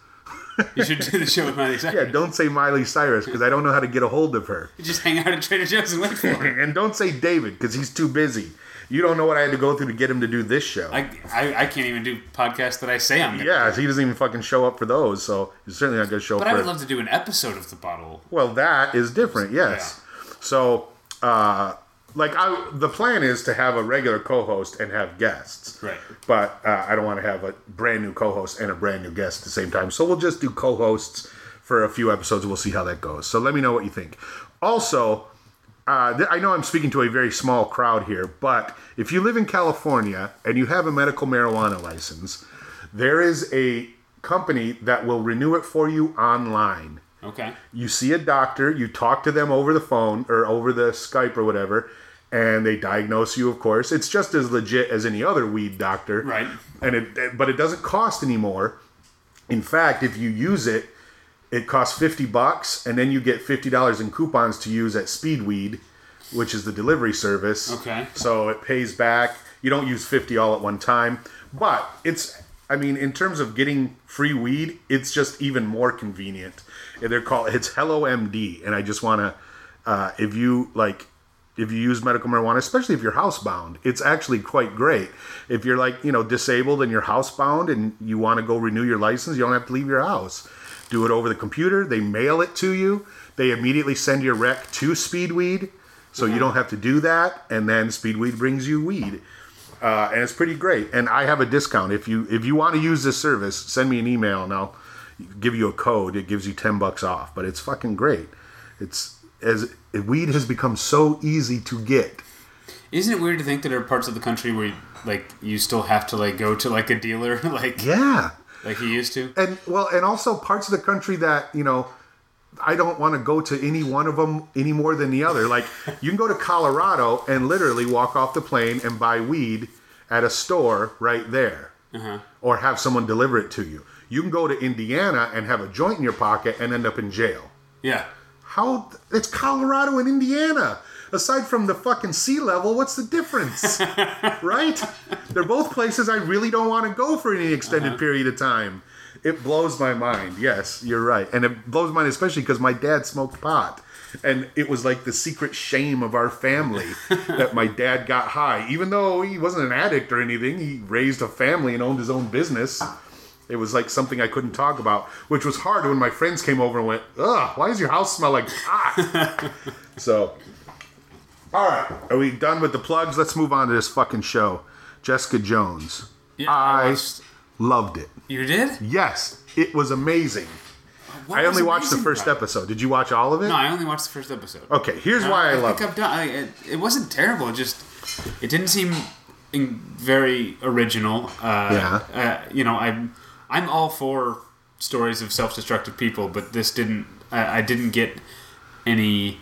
[SPEAKER 2] You should do the show with Miley Cyrus.
[SPEAKER 1] yeah, don't say Miley Cyrus because I don't know how to get a hold of her.
[SPEAKER 2] You just hang out at Trader Joe's and wait for her.
[SPEAKER 1] And don't say David because he's too busy. You don't know what I had to go through to get him to do this show.
[SPEAKER 2] I, I, I can't even do podcasts that I say I'm
[SPEAKER 1] yeah, he doesn't even fucking show up for those, so he's certainly not going to show
[SPEAKER 2] But
[SPEAKER 1] up
[SPEAKER 2] I
[SPEAKER 1] for
[SPEAKER 2] would love to do an episode of The Bottle.
[SPEAKER 1] Well, that is different, yes. So, uh, like I, the plan is to have a regular co-host and have guests.
[SPEAKER 2] Right.
[SPEAKER 1] But uh, I don't want to have a brand new co-host and a brand new guest at the same time. So we'll just do co-hosts for a few episodes. We'll see how that goes. So let me know what you think. Also, uh, th- I know I'm speaking to a very small crowd here, but if you live in California and you have a medical marijuana license, there is a company that will renew it for you online.
[SPEAKER 2] Okay.
[SPEAKER 1] You see a doctor, you talk to them over the phone or over the Skype or whatever, and they diagnose you. Of course, it's just as legit as any other weed doctor,
[SPEAKER 2] Right.
[SPEAKER 1] And it, but it doesn't cost anymore. In fact, if you use it, it costs fifty bucks, and then you get fifty dollars in coupons to use at Speedweed, which is the delivery service.
[SPEAKER 2] Okay.
[SPEAKER 1] So it pays back. You don't use fifty all at one time, but it's. I mean, in terms of getting free weed, it's just even more convenient. And They're called it's Hello MD, and I just want to, uh, if you like, if you use medical marijuana, especially if you're housebound, it's actually quite great. If you're like you know disabled and you're housebound and you want to go renew your license, you don't have to leave your house. Do it over the computer. They mail it to you. They immediately send your rec to Speedweed, so you don't have to do that. And then Speedweed brings you weed uh, and it's pretty great. And I have a discount if you if you want to use this service, send me an email and I'll give you a code. It gives you ten bucks off. But it's fucking great. It's as weed has become so easy to get.
[SPEAKER 2] Isn't it weird to think that there are parts of the country where like you still have to like go to like a dealer like
[SPEAKER 1] Yeah,
[SPEAKER 2] like you used to?
[SPEAKER 1] and well, and also parts of the country that you know. I don't want to go to any one of them any more than the other. Like you can go to Colorado and literally walk off the plane and buy weed at a store right there.
[SPEAKER 2] Uh-huh.
[SPEAKER 1] or have someone deliver it to you. You can go to Indiana and have a joint in your pocket and end up in jail.
[SPEAKER 2] Yeah.
[SPEAKER 1] How? It's Colorado and Indiana. Aside from the fucking sea level, what's the difference? right? They're both places I really don't want to go for any extended uh-huh. period of time. It blows my mind. Yes, you're right. And it blows my mind especially because my dad smoked pot. And it was like the secret shame of our family that my dad got high. Even though he wasn't an addict or anything, he raised a family and owned his own business. It was like something I couldn't talk about, which was hard when my friends came over and went, Ugh, why does your house smell like pot? so, all right. Are we done with the plugs? Let's move on to this fucking show. Jessica Jones.
[SPEAKER 2] Yeah, I
[SPEAKER 1] I loved it.
[SPEAKER 2] You did?
[SPEAKER 1] Yes, it was amazing.
[SPEAKER 2] What
[SPEAKER 1] I
[SPEAKER 2] was
[SPEAKER 1] only watched the first episode. Did you watch all of it?
[SPEAKER 2] No, I only watched the first episode.
[SPEAKER 1] Okay, here's why I,
[SPEAKER 2] I
[SPEAKER 1] love
[SPEAKER 2] think
[SPEAKER 1] it.
[SPEAKER 2] I've done. I, it, it wasn't terrible. It just it didn't seem in, very original. Uh,
[SPEAKER 1] Yeah.
[SPEAKER 2] Uh, you know, I'm I'm all for stories of self-destructive people, but this didn't. I, I didn't get any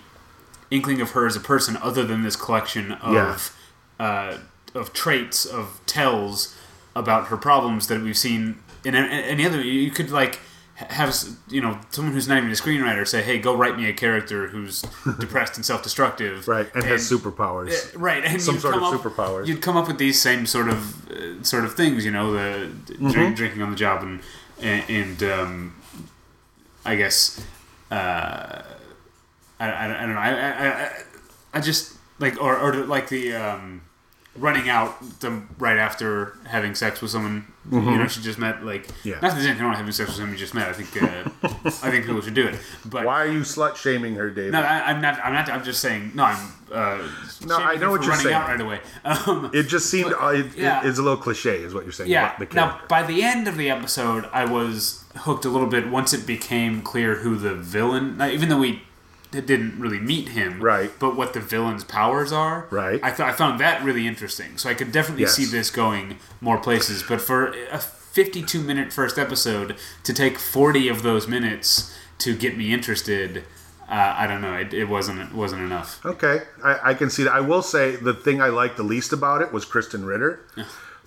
[SPEAKER 2] inkling of her as a person other than this collection of uh, of traits of tells about her problems that we've seen in any other. You could like have you know someone who's not even a screenwriter say, "Hey, go write me a character who's depressed and self-destructive."
[SPEAKER 1] Right, and, has superpowers.
[SPEAKER 2] Uh, right, and
[SPEAKER 1] Some sort of
[SPEAKER 2] up-
[SPEAKER 1] superpowers.
[SPEAKER 2] You'd come up with these same sort of uh, sort of things, you know, the
[SPEAKER 1] Mm-hmm.
[SPEAKER 2] drink, drinking on the job, and and, and um, I guess uh, I, I, I don't know. I, I, I, I just like or or like the um, running out the right after having sex with someone you know she just met. Like
[SPEAKER 1] Mm-hmm. Yeah.
[SPEAKER 2] not that there's anything wrong with having sex with someone you just met. I think uh, I think people should do it. But
[SPEAKER 1] Why are you slut shaming her, David?
[SPEAKER 2] no, I, I'm not. I'm not. I'm just saying. No, I'm. Uh,
[SPEAKER 1] No, I know what you're
[SPEAKER 2] running
[SPEAKER 1] saying.
[SPEAKER 2] out right away. Um,
[SPEAKER 1] it just seemed uh, it,
[SPEAKER 2] yeah.
[SPEAKER 1] it is a little cliche, is what you're saying
[SPEAKER 2] yeah. Now, by the end of the episode, I was hooked a little bit once it became clear who the villain. Now, even though we didn't really meet him,
[SPEAKER 1] Right.
[SPEAKER 2] But what the villain's powers are,
[SPEAKER 1] Right.
[SPEAKER 2] I thought I found that really interesting. So I could definitely
[SPEAKER 1] Yes.
[SPEAKER 2] see this going more places. But for a 52 minute first episode to take 40 of those minutes to get me interested. Uh, I don't know. It, it wasn't it wasn't enough.
[SPEAKER 1] Okay, I, I can see that. I will say the thing I liked the least about it was Krysten Ritter,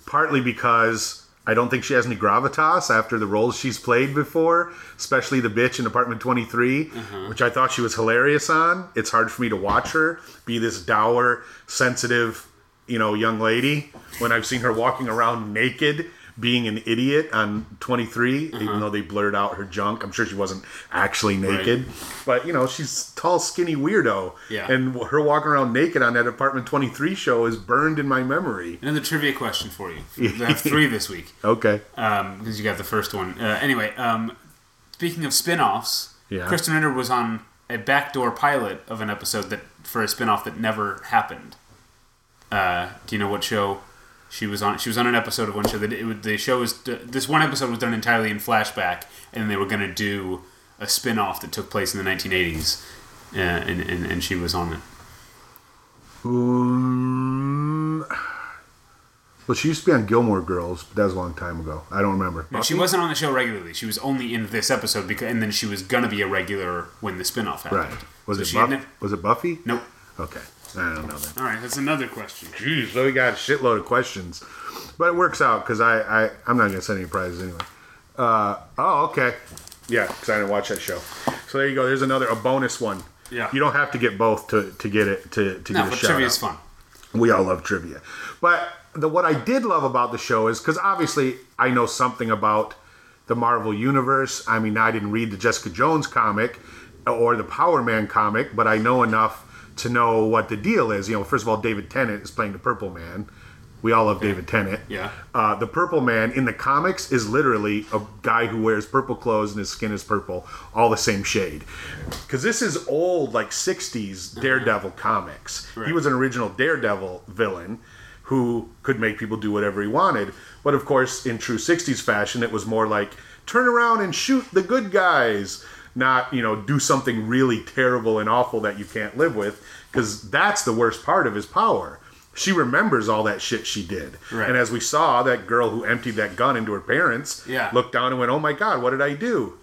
[SPEAKER 1] partly because I don't think she has any gravitas after the roles she's played before, especially the bitch in Apartment 23, mm-hmm. which I thought she was hilarious on. It's hard for me to watch her be this dour, sensitive, you know, young lady when I've seen her walking around naked. Being an idiot on 23, even though they blurred out her junk. I'm sure she wasn't actually naked. But, you know, she's tall, skinny weirdo.
[SPEAKER 2] Yeah.
[SPEAKER 1] And her walking around naked on that Apartment 23 show is burned in my memory.
[SPEAKER 2] And the trivia question for you. I have three this week
[SPEAKER 1] Okay.
[SPEAKER 2] because you got the first one. Uh, anyway, um, speaking of spin-offs,
[SPEAKER 1] Yeah.
[SPEAKER 2] Krysten Ritter was on a backdoor pilot of an episode that for a spin-off that never happened. Uh, do you know what show she was on? She was on an episode of one show that it, the show was this one episode was done entirely in flashback, and they were going to do a spin-off that took place in the 1980s, uh, and, and and she was on it.
[SPEAKER 1] Um, well, she used to be on Gilmore Girls, but that was a long time ago. I don't remember.
[SPEAKER 2] No, she wasn't on the show regularly. She was only in this episode because, and then she was gonna be a regular when the spin-off happened.
[SPEAKER 1] Right. Was
[SPEAKER 2] So
[SPEAKER 1] it Buff-
[SPEAKER 2] didn't-
[SPEAKER 1] Was it Buffy?
[SPEAKER 2] Nope.
[SPEAKER 1] Okay. I don't know then.
[SPEAKER 2] All right, that's another question.
[SPEAKER 1] Jeez, so we got a shitload of questions, but it works out because I, I I'm not gonna send any prizes anyway. Uh, oh, okay. Yeah, because I didn't watch that show. So there you go. There's another a bonus one.
[SPEAKER 2] Yeah.
[SPEAKER 1] You don't have to get both to, to get it to, to
[SPEAKER 2] No,
[SPEAKER 1] get a
[SPEAKER 2] but
[SPEAKER 1] shout
[SPEAKER 2] trivia is fun.
[SPEAKER 1] We all love trivia. But the what I did love about the show is because obviously I know something about the Marvel universe. I mean, I didn't read the Jessica Jones comic or the Power Man comic, but I know enough to know what the deal is. You know, first of all, David Tennant is playing the Purple Man. We all love David Tennant.
[SPEAKER 2] Yeah.
[SPEAKER 1] Uh, the Purple Man in the comics is literally a guy who wears purple clothes and his skin is purple, all the same shade. Because this is old, like 60s Daredevil comics. He was an original Daredevil villain who could make people do whatever he wanted. But of course, in true 60s fashion, it was more like turn around and shoot the good guys, not, you know, do something really terrible and awful that you can't live with. Because that's the worst part of his power. She remembers all that shit she did.
[SPEAKER 2] Right.
[SPEAKER 1] And as we saw, that girl who emptied that gun into her parents
[SPEAKER 2] Yeah.
[SPEAKER 1] looked down and went, Oh my God, what did I do?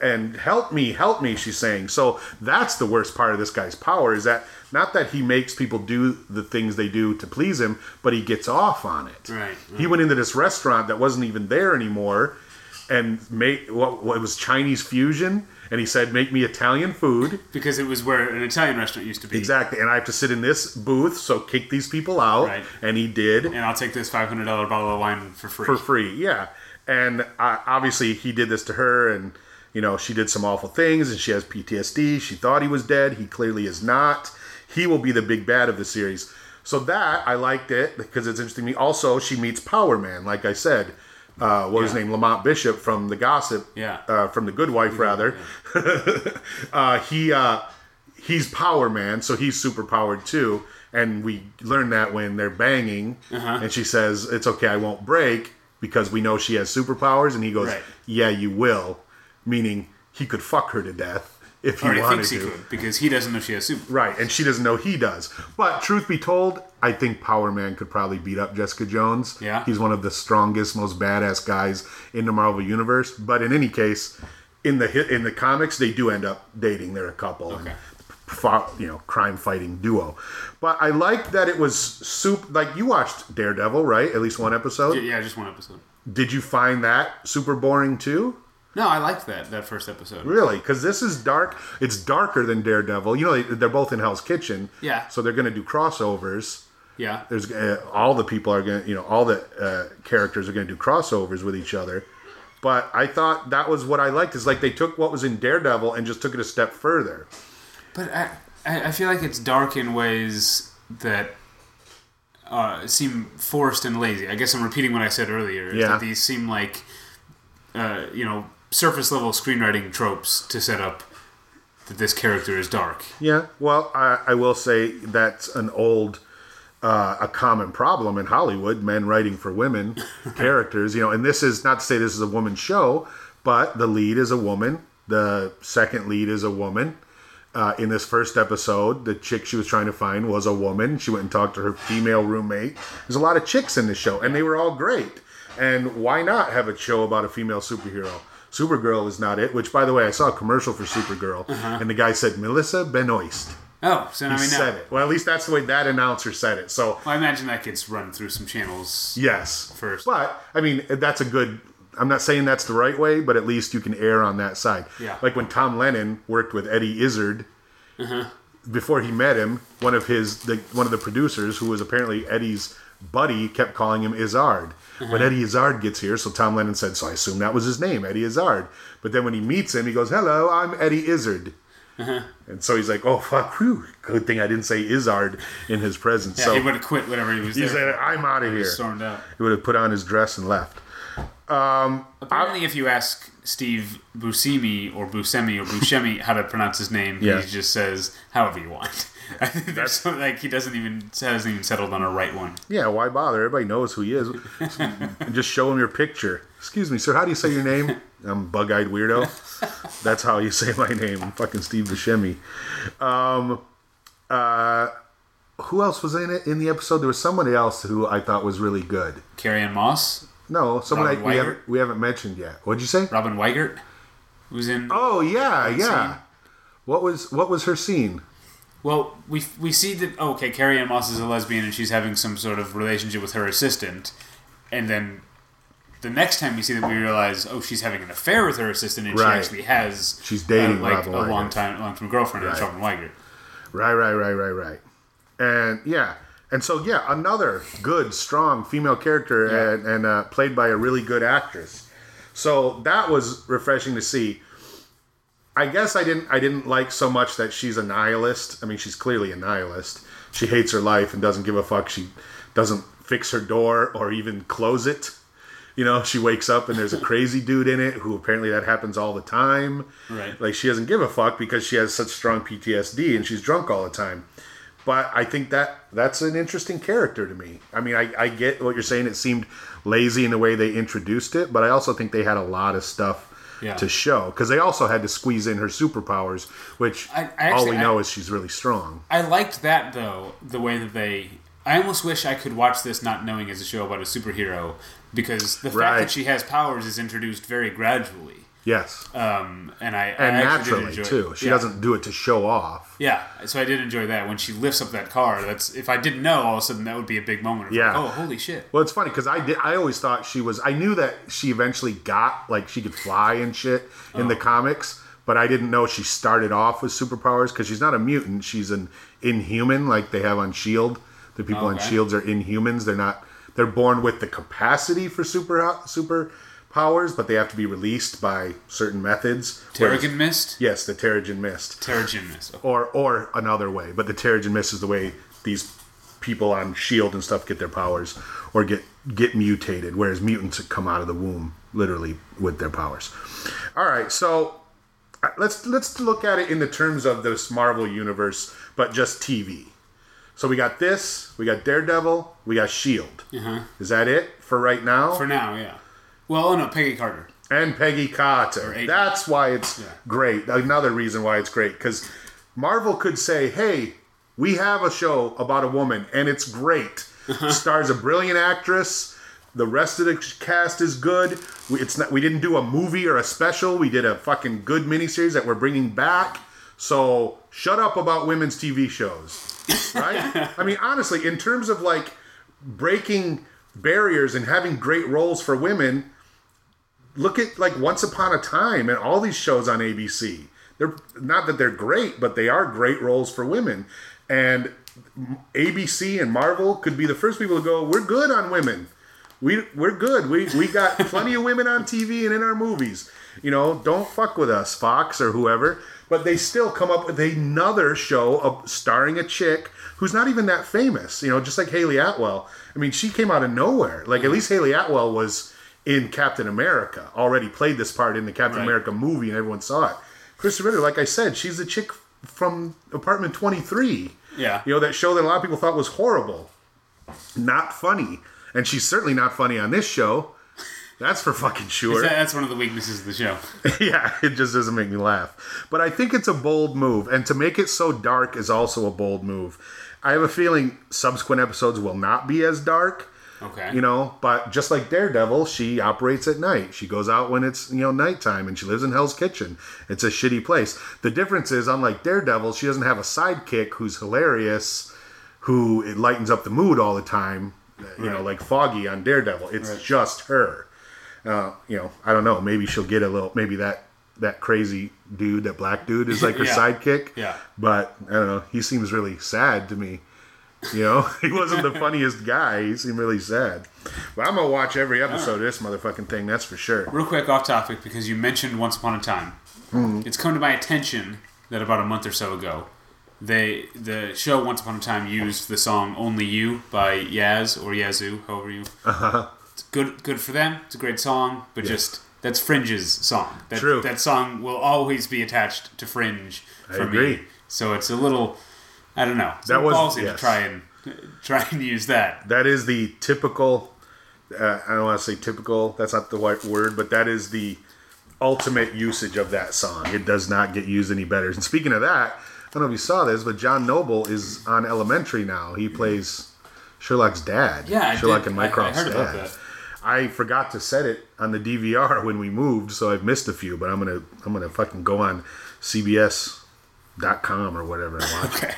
[SPEAKER 1] And help me, help me, she's saying. So that's the worst part of this guy's power is that not that he makes people do the things they do to please him, but he gets off on it.
[SPEAKER 2] Right,
[SPEAKER 1] He went into this restaurant that wasn't even there anymore and made what, what was Chinese fusion and he said, Make me Italian food.
[SPEAKER 2] Because it was where an Italian restaurant used to be.
[SPEAKER 1] Exactly. And I have to sit in this booth, so kick these people out.
[SPEAKER 2] Right.
[SPEAKER 1] And he did
[SPEAKER 2] And I'll take this five hundred dollar bottle of wine for free.
[SPEAKER 1] for free. Yeah, and uh, obviously he did this to her, and you know she did some awful things, and she has PTSD. She thought he was dead. He clearly is not. He will be the big bad of the series. So that I liked it because it's interesting to me. Also, she meets Power Man, like I said. Uh, what was his name? Lemond Bishop from The Gossip.
[SPEAKER 2] Yeah.
[SPEAKER 1] Uh, from The Good Wife, rather. uh, he uh, he's Power Man, so he's super powered too. And we learn that when they're banging,
[SPEAKER 2] Uh-huh.
[SPEAKER 1] and she says, "It's okay, I won't break," because we know she has superpowers, and he goes,
[SPEAKER 2] Right.
[SPEAKER 1] "Yeah, you will," meaning he could fuck her to death if he
[SPEAKER 2] or
[SPEAKER 1] wanted
[SPEAKER 2] thinks he
[SPEAKER 1] to.
[SPEAKER 2] could because he doesn't know she has super.
[SPEAKER 1] Right, and she doesn't know he does. But truth be told, I think Power Man could probably beat up Jessica Jones.
[SPEAKER 2] Yeah.
[SPEAKER 1] He's one of the strongest, most badass guys in the Marvel universe. But in any case, in the hit in the comics, they do end up dating. They're a couple. and
[SPEAKER 2] Okay.
[SPEAKER 1] fought, you know, crime fighting duo. But I like that it was soup. Like you watched Daredevil, right? At least one episode.
[SPEAKER 2] Yeah, just one episode.
[SPEAKER 1] Did you find that super boring too?
[SPEAKER 2] No, I liked that that first episode.
[SPEAKER 1] Really? Because this is dark. It's darker than Daredevil. You know, they, they're both in Hell's Kitchen.
[SPEAKER 2] Yeah.
[SPEAKER 1] So they're going to do crossovers.
[SPEAKER 2] Yeah.
[SPEAKER 1] There's uh, all the people are going to, you know, all the uh, characters are going to do crossovers with each other. But I thought that was what I liked. Is like they took what was in Daredevil and just took it a step further.
[SPEAKER 2] But I, I feel like it's dark in ways that uh, seem forced and lazy. I guess I'm repeating what I said earlier.
[SPEAKER 1] Yeah.
[SPEAKER 2] These seem like, uh, you know, surface level screenwriting tropes to set up that this character is dark.
[SPEAKER 1] Yeah. Well, I, I will say that's an old, uh, a common problem in Hollywood. Men writing for women characters. You know, and this is not to say this is a woman show, but the lead is a woman. The second lead is a woman. Uh, in this first episode, the chick she was trying to find was a woman. She went and talked to her female roommate. There's a lot of chicks in this show, and they were all great. And why not have a show about a female superhero? Supergirl is not it. Which, by the way, I saw a commercial for Supergirl, and the guy said Melissa Benoist.
[SPEAKER 2] Oh, so I
[SPEAKER 1] He
[SPEAKER 2] mean,
[SPEAKER 1] said it. Well, at least that's the way that announcer said it. So
[SPEAKER 2] well, I imagine that gets run through some channels
[SPEAKER 1] yes,
[SPEAKER 2] first.
[SPEAKER 1] but I mean that's a good. I'm not saying that's the right way, but at least you can err on that side.
[SPEAKER 2] Yeah.
[SPEAKER 1] Like when Tom Lennon worked with Eddie Izzard.
[SPEAKER 2] Uh-huh.
[SPEAKER 1] Before he met him, one of his the, one of the producers, who was apparently Eddie's buddy, kept calling him Izzard.
[SPEAKER 2] Uh-huh.
[SPEAKER 1] When Eddie Izzard gets here, so Tom Lennon said, so I assume that was his name, Eddie Izzard. But then when he meets him, he goes, "Hello, I'm Eddie Izzard."
[SPEAKER 2] Uh-huh.
[SPEAKER 1] And so he's like, "Oh fuck, whew, good thing I didn't say Izzard in his presence."
[SPEAKER 2] Yeah,
[SPEAKER 1] so
[SPEAKER 2] he would have quit whatever he was
[SPEAKER 1] he said, "I'm out of here."
[SPEAKER 2] stormed out.
[SPEAKER 1] He would have put on his dress and left.
[SPEAKER 2] Apparently, if you ask Steve Buscemi or Buscemi or Buscemi how to pronounce his name,
[SPEAKER 1] Yeah.
[SPEAKER 2] he just says however you want. I think like he doesn't even hasn't even settled on a right one.
[SPEAKER 1] Yeah, why bother? Everybody knows who he is. Just show him your picture. Excuse me, sir. How do you say your name? I'm bug-eyed weirdo. That's how you say my name. I'm fucking Steve Buscemi. Um, uh, who else was in it in the episode? There was somebody else who I thought was really good.
[SPEAKER 2] Carrie-Anne Moss,
[SPEAKER 1] No, someone I, we
[SPEAKER 2] Weigert?
[SPEAKER 1] haven't we haven't mentioned yet. What'd you say?
[SPEAKER 2] Robin Weigert, who's in.
[SPEAKER 1] Oh yeah, yeah.
[SPEAKER 2] scene.
[SPEAKER 1] What was what was her scene?
[SPEAKER 2] Well, we we see that oh, okay, Carrie-Anne Moss is a lesbian and she's having some sort of relationship with her assistant, and then the next time we see that we realize oh, she's having an affair with her assistant and
[SPEAKER 1] Right.
[SPEAKER 2] she actually has
[SPEAKER 1] She's dating
[SPEAKER 2] uh, like
[SPEAKER 1] Robin
[SPEAKER 2] a
[SPEAKER 1] Weigert.
[SPEAKER 2] long time long term girlfriend
[SPEAKER 1] Right.
[SPEAKER 2] Robin Weigert.
[SPEAKER 1] Right, right, right, right, right. And yeah, and so yeah, another good, strong female character,
[SPEAKER 2] Yeah.
[SPEAKER 1] and, and uh, played by a really good actress. So that was refreshing to see. I guess I didn't I didn't like so much that she's a nihilist. I mean, she's clearly a nihilist. She hates her life and doesn't give a fuck. She doesn't fix her door or even close it. You know, she wakes up and there's a crazy dude in it who apparently that happens all the time.
[SPEAKER 2] Right.
[SPEAKER 1] Like she doesn't give a fuck because she has such strong PTSD and she's drunk all the time. But I think that that's an interesting character to me. I mean, I, I get what you're saying. It seemed lazy in the way they introduced it, but I also think they had a lot of stuff
[SPEAKER 2] Yeah.
[SPEAKER 1] to show because they also had to squeeze in her superpowers, which
[SPEAKER 2] I- I
[SPEAKER 1] all
[SPEAKER 2] actually-
[SPEAKER 1] we
[SPEAKER 2] I-
[SPEAKER 1] know is she's really strong.
[SPEAKER 2] I liked that though, the way that they. I almost wish I could watch this not knowing it's a show about a superhero because the fact
[SPEAKER 1] Right.
[SPEAKER 2] that she has powers is introduced very gradually.
[SPEAKER 1] Yes,
[SPEAKER 2] Um, and I
[SPEAKER 1] and
[SPEAKER 2] I
[SPEAKER 1] naturally too. She
[SPEAKER 2] Yeah.
[SPEAKER 1] doesn't do it to show off.
[SPEAKER 2] Yeah, so I did enjoy that when she lifts up that car. That's if I didn't know, all of a sudden that would be a big moment. Of
[SPEAKER 1] Yeah.
[SPEAKER 2] Like, oh, holy shit!
[SPEAKER 1] Well, it's funny because I did. I always thought she was. I knew that she eventually got like she could fly and shit in
[SPEAKER 2] Oh.
[SPEAKER 1] the comics, but I didn't know she started off with superpowers because she's not a mutant. She's an inhuman, like they have on Shield. The people on
[SPEAKER 2] Okay.
[SPEAKER 1] Shields are inhumans. They're not. They're born with the capacity for super super powers, but they have to be released by certain methods.
[SPEAKER 2] Terrigen Mist,
[SPEAKER 1] Yes, the Terrigen Mist
[SPEAKER 2] Terrigen Mist. Okay.
[SPEAKER 1] or or another way. But the Terrigen Mist is the way these people on Shield and stuff get their powers or get get mutated, whereas mutants come out of the womb literally with their powers. All right, so uh, let's let's look at it in the terms of this Marvel universe, but just TV. So we got this, we got Daredevil, we got Shield.
[SPEAKER 2] Uh-huh.
[SPEAKER 1] Is that it for right now?
[SPEAKER 2] For now, yeah. Well, oh no, Peggy Carter.
[SPEAKER 1] and Peggy Carter. That's why it's
[SPEAKER 2] Yeah.
[SPEAKER 1] great. Another reason why it's great because Marvel could say, "Hey, we have a show about a woman, and it's great. Stars a brilliant actress. The rest of the cast is good. We, it's not. We didn't do a movie or a special. We did a fucking good miniseries that we're bringing back. So shut up about women's TV shows." Right? I mean, honestly, in terms of like breaking barriers and having great roles for women, look at like Once Upon a Time and all these shows on ABC. They're not that they're great, but they are great roles for women. And ABC and Marvel could be the first people to go, "We're good on women. We we're good. We we got plenty of women on TV and in our movies. You know, don't fuck with us, Fox or whoever." But they still come up with another show of starring a chick who's not even that famous. You know, just like Hayley Atwell. I mean, she came out of nowhere. Like at mm. least Hayley Atwell was in Captain America, already played this part in the Captain
[SPEAKER 2] Right.
[SPEAKER 1] America movie, and everyone saw it. Krysten Ritter, like I said, she's the chick from Apartment 23.
[SPEAKER 2] Yeah.
[SPEAKER 1] You know, that show that a lot of people thought was horrible. Not funny. And she's certainly not funny on this show. That's for fucking sure.
[SPEAKER 2] That- That's one of the weaknesses of the show.
[SPEAKER 1] yeah, it just doesn't make me laugh. But I think it's a bold move. And to make it so dark is also a bold move. I have a feeling subsequent episodes will not be as dark.
[SPEAKER 2] Okay.
[SPEAKER 1] You know, but just like Daredevil, she operates at night. She goes out when it's, you know, nighttime and she lives in Hell's Kitchen. It's a shitty place. The difference is, unlike Daredevil, she doesn't have a sidekick who's hilarious, who it lightens up the mood all the time, you know, like Foggy on Daredevil. It's
[SPEAKER 2] Right.
[SPEAKER 1] just her. Uh, you know, I don't know. Maybe she'll get a little, maybe that. That crazy dude, that black dude, is like her
[SPEAKER 2] Yeah.
[SPEAKER 1] sidekick.
[SPEAKER 2] Yeah.
[SPEAKER 1] But I don't know. He seems really sad to me. You know, he wasn't the funniest guy. He seemed really sad. But I'm gonna watch every episode of this motherfucking thing. That's for sure.
[SPEAKER 2] Real quick, off topic, because you mentioned Once Upon a Time.
[SPEAKER 1] Mm-hmm.
[SPEAKER 2] It's come to my attention that about a month or so ago, they the show Once Upon a Time used the song "Only You" by Yaz or Yazoo, however you Uh-huh. It's good, good for them. It's a great song, but just that's Fringe's song. That,
[SPEAKER 1] True.
[SPEAKER 2] That song will always be attached to Fringe for
[SPEAKER 1] agree.
[SPEAKER 2] me. So it's a little, I don't know. It's
[SPEAKER 1] That was-
[SPEAKER 2] ballsy to try and try and use that.
[SPEAKER 1] That is the typical. Uh, I don't want to say typical. That's not the right word, but that is the ultimate usage of that song. It does not get used any better. And speaking of that, I don't know if you saw this, but John Noble is on Elementary now. He plays Sherlock's dad.
[SPEAKER 2] Yeah, I
[SPEAKER 1] Sherlock
[SPEAKER 2] did-
[SPEAKER 1] and
[SPEAKER 2] I- I
[SPEAKER 1] Mycroft's
[SPEAKER 2] heard about
[SPEAKER 1] dad.
[SPEAKER 2] that.
[SPEAKER 1] I forgot to set it on the DVR when we moved, so I've missed a few. But I'm gonna I'm gonna fucking go on CBS.com or whatever and watch.
[SPEAKER 2] Okay.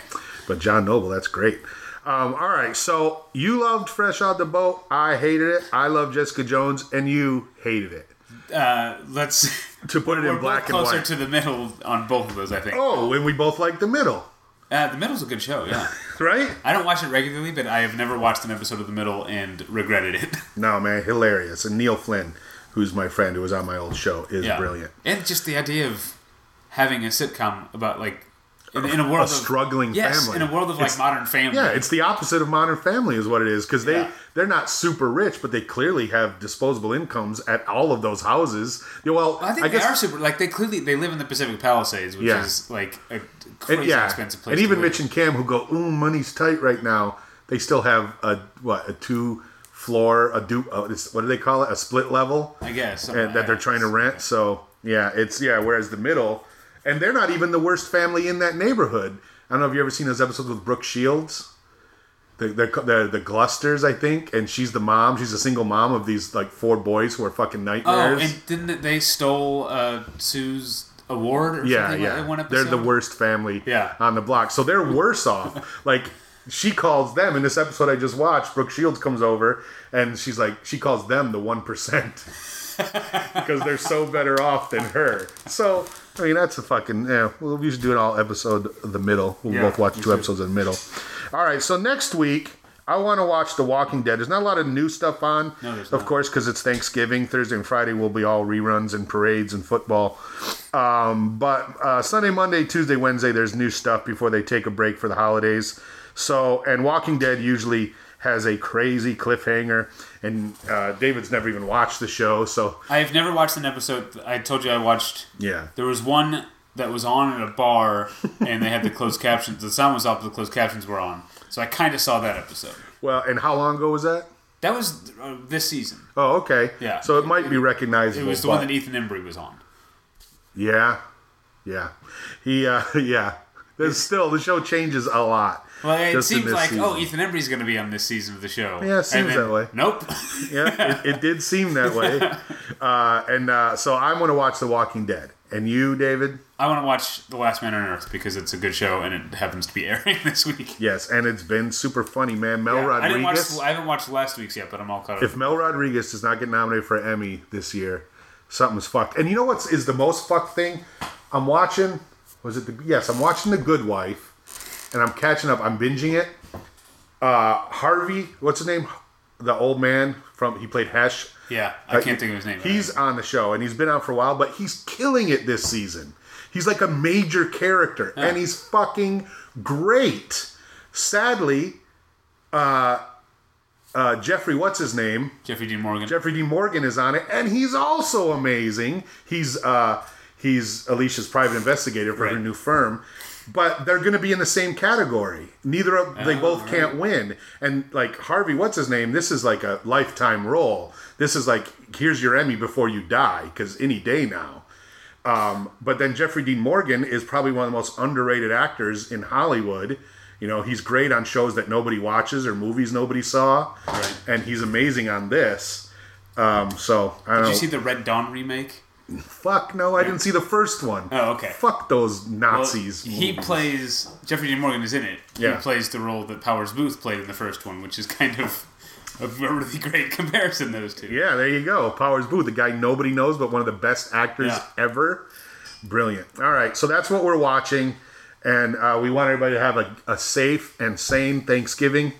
[SPEAKER 1] But John Noble, that's great. Um, all right, so you loved Fresh Out the Boat. I hated it. I love Jessica Jones, and you hated it.
[SPEAKER 2] Uh, let's
[SPEAKER 1] To put it in black and
[SPEAKER 2] closer
[SPEAKER 1] white.
[SPEAKER 2] to the middle on both of those. I think.
[SPEAKER 1] oh, and we both like the middle,
[SPEAKER 2] Uh, the middle's a good show. Yeah.
[SPEAKER 1] right?
[SPEAKER 2] I don't watch it regularly, but I have never watched an episode of The Middle and regretted it.
[SPEAKER 1] No, man, hilarious. And Neil Flynn, who's my friend who was on my old show, is
[SPEAKER 2] yeah.
[SPEAKER 1] brilliant.
[SPEAKER 2] And just the idea of having a sitcom about like in, in a world
[SPEAKER 1] A
[SPEAKER 2] of
[SPEAKER 1] struggling
[SPEAKER 2] yes,
[SPEAKER 1] family.
[SPEAKER 2] in a world of like
[SPEAKER 1] It's-
[SPEAKER 2] modern family.
[SPEAKER 1] Yeah, it's the opposite of Modern Family, is what it is. Because they
[SPEAKER 2] Yeah.
[SPEAKER 1] they're not super rich, but they clearly have disposable incomes at all of those houses. Yeah, well,
[SPEAKER 2] I think
[SPEAKER 1] I
[SPEAKER 2] they
[SPEAKER 1] guess
[SPEAKER 2] are super. Like they clearly they live in the Pacific Palisades, which
[SPEAKER 1] Yeah.
[SPEAKER 2] is like a
[SPEAKER 1] And,
[SPEAKER 2] crazy
[SPEAKER 1] yeah,
[SPEAKER 2] expensive place.
[SPEAKER 1] and even. Mitch and Cam, who go, "Ooh, money's tight right now," they still have a what a two floor a do uh, what do they call it a split level
[SPEAKER 2] I guess
[SPEAKER 1] and, that they're trying to rent. So yeah, it's yeah. Whereas the middle, and they're not even the worst family in that neighborhood. I don't know if you ever seen those episodes with Brooke Shields. The, the, the, the Glusters, I think, and she's the mom. She's a single mom of these like four boys who are fucking nightmares.
[SPEAKER 2] Oh, and didn't they stole uh, Sue's award or
[SPEAKER 1] Yeah,
[SPEAKER 2] something
[SPEAKER 1] yeah.
[SPEAKER 2] like
[SPEAKER 1] They're the worst family
[SPEAKER 2] Yeah.
[SPEAKER 1] on the block. So they're worse off. Like she calls them in this episode I just watched. Brooke Shields comes over and she's like, she calls them the one percent because they're so better off than her. So I mean, that's a fucking yeah. Well, we should do an all episode of the middle. We'll
[SPEAKER 2] Yeah,
[SPEAKER 1] both watch two
[SPEAKER 2] should.
[SPEAKER 1] episodes of the middle. All right. So next week. I want to watch The Walking Dead. There's not a lot of new stuff on,
[SPEAKER 2] No,
[SPEAKER 1] of
[SPEAKER 2] not.
[SPEAKER 1] course, because it's Thanksgiving. Thursday and Friday will be all reruns and parades and football. Um, but uh, Sunday, Monday, Tuesday, Wednesday, there's new stuff before they take a break for the holidays. So, and Walking Dead usually has a crazy cliffhanger, and uh, David's never even watched the show, so
[SPEAKER 2] I've never watched an episode. I told you I watched.
[SPEAKER 1] yeah.
[SPEAKER 2] There was one that was on in a bar, and they had the closed captions. The sound was off, but the closed captions were on. So I kind of saw that episode.
[SPEAKER 1] Well, and how long ago was that?
[SPEAKER 2] That was uh, this season.
[SPEAKER 1] Oh, okay.
[SPEAKER 2] Yeah.
[SPEAKER 1] So it might be recognizable.
[SPEAKER 2] It was the
[SPEAKER 1] but-
[SPEAKER 2] one that Ethan Embry was on.
[SPEAKER 1] Yeah, yeah, he, uh, yeah. There's still the show changes a lot.
[SPEAKER 2] Well, it seems like oh. Ethan Embry's going to be on this season of the show.
[SPEAKER 1] Yeah, it seems
[SPEAKER 2] then,
[SPEAKER 1] that way.
[SPEAKER 2] Nope.
[SPEAKER 1] yeah, it, it did seem that way. Uh, and uh, so I'm going to watch The Walking Dead. And you, David?
[SPEAKER 2] I want to watch The Last Man on Earth because it's a good show and it happens to be airing this week.
[SPEAKER 1] Yes, and it's been super funny, man. Mel
[SPEAKER 2] I didn't watch.
[SPEAKER 1] Rodriguez.
[SPEAKER 2] I haven't watched last week's yet, but I'm all caught up.
[SPEAKER 1] if Mel Rodriguez does not get nominated for an Emmy this year, something's fucked. And you know what's is the most fucked thing? I'm watching. Was it the yes? I'm watching The Good Wife, and I'm catching up. I'm binging it. Uh, Harvey, what's his name? The old man from he played Hesh.
[SPEAKER 2] yeah, I
[SPEAKER 1] Uh,
[SPEAKER 2] can't think of his name.
[SPEAKER 1] He's on the show and he's been on for a while, but he's killing it this season. He's like a major character and he's fucking great. Sadly, uh, uh, Jeffrey, what's his name?
[SPEAKER 2] Jeffrey Dean Morgan.
[SPEAKER 1] Jeffrey D. Morgan is on it, and he's also amazing. He's uh, he's Alicia's private investigator for her new firm, but they're going to be in the same category. Neither of they
[SPEAKER 2] Oh,
[SPEAKER 1] both can't win. And like Harvey, what's his name? This is like a lifetime role. This is like here's your Emmy before you die because any day now. Um, but then Jeffrey Dean Morgan is probably one of the most underrated actors in Hollywood. You know, he's great on shows that nobody watches or movies nobody saw,
[SPEAKER 2] Right.
[SPEAKER 1] and he's amazing on this. Um, so I don't
[SPEAKER 2] Did
[SPEAKER 1] know.
[SPEAKER 2] you see the Red Dawn remake?
[SPEAKER 1] Fuck no, I didn't see the first one.
[SPEAKER 2] Oh, okay.
[SPEAKER 1] Fuck those
[SPEAKER 2] Well,
[SPEAKER 1] Nazis.
[SPEAKER 2] he
[SPEAKER 1] movies.
[SPEAKER 2] plays Jeffrey Dean Morgan is in it.
[SPEAKER 1] Yeah.
[SPEAKER 2] He plays the role that Powers Boothe played in the first one, which is kind of a really great comparison. Those two.
[SPEAKER 1] Yeah, there you go. Powers Boothe, the guy nobody knows, but one of the best actors
[SPEAKER 2] Yeah.
[SPEAKER 1] ever. Brilliant. All right, so that's what we're watching, and uh, we want everybody to have a, a safe and sane Thanksgiving,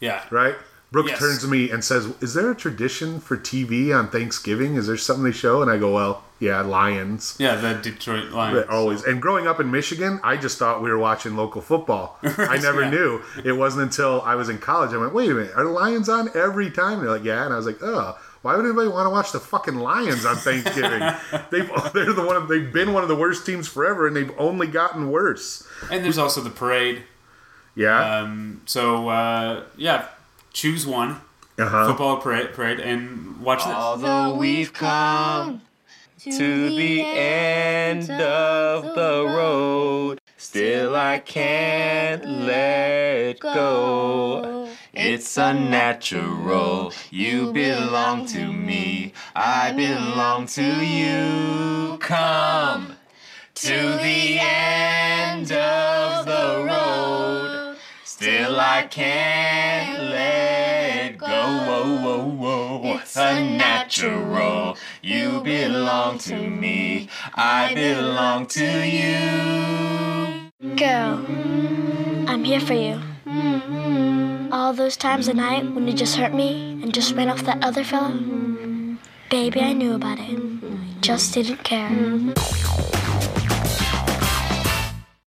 [SPEAKER 2] Yeah.
[SPEAKER 1] right? Brooke
[SPEAKER 2] Yes.
[SPEAKER 1] turns to me and says, "Is there a tradition for TV on Thanksgiving? Is there something they show?" And I go, "Well, yeah, Lions."
[SPEAKER 2] Yeah, the Detroit Lions.
[SPEAKER 1] But always. And growing up in Michigan, I just thought we were watching local football. I never
[SPEAKER 2] yeah.
[SPEAKER 1] knew. It wasn't until I was in college I went, "Wait a minute, are the Lions on every time?" And they're like, "Yeah." And I was like, "Oh." Why would anybody want to watch the fucking Lions on Thanksgiving? they've they're the one of, they've been one of the worst teams forever, and they've only gotten worse.
[SPEAKER 2] And there's also the parade.
[SPEAKER 1] Yeah,
[SPEAKER 2] Um, so uh, yeah, choose one
[SPEAKER 1] uh huh.
[SPEAKER 2] football parade, parade and watch this.
[SPEAKER 3] Although we've come to the end of the road, still I can't let go. It's unnatural. You belong to me. I belong to you. Come to the end of the road. Still I can't let go. Whoa, whoa, whoa.
[SPEAKER 4] It's
[SPEAKER 3] unnatural. You belong to me. I belong to you.
[SPEAKER 4] Girl, I'm here for you. Mm-hmm. All those times at night when you just hurt me and just ran off that other fella, mm-hmm. baby, I knew about it. Just didn't care. Mm-hmm.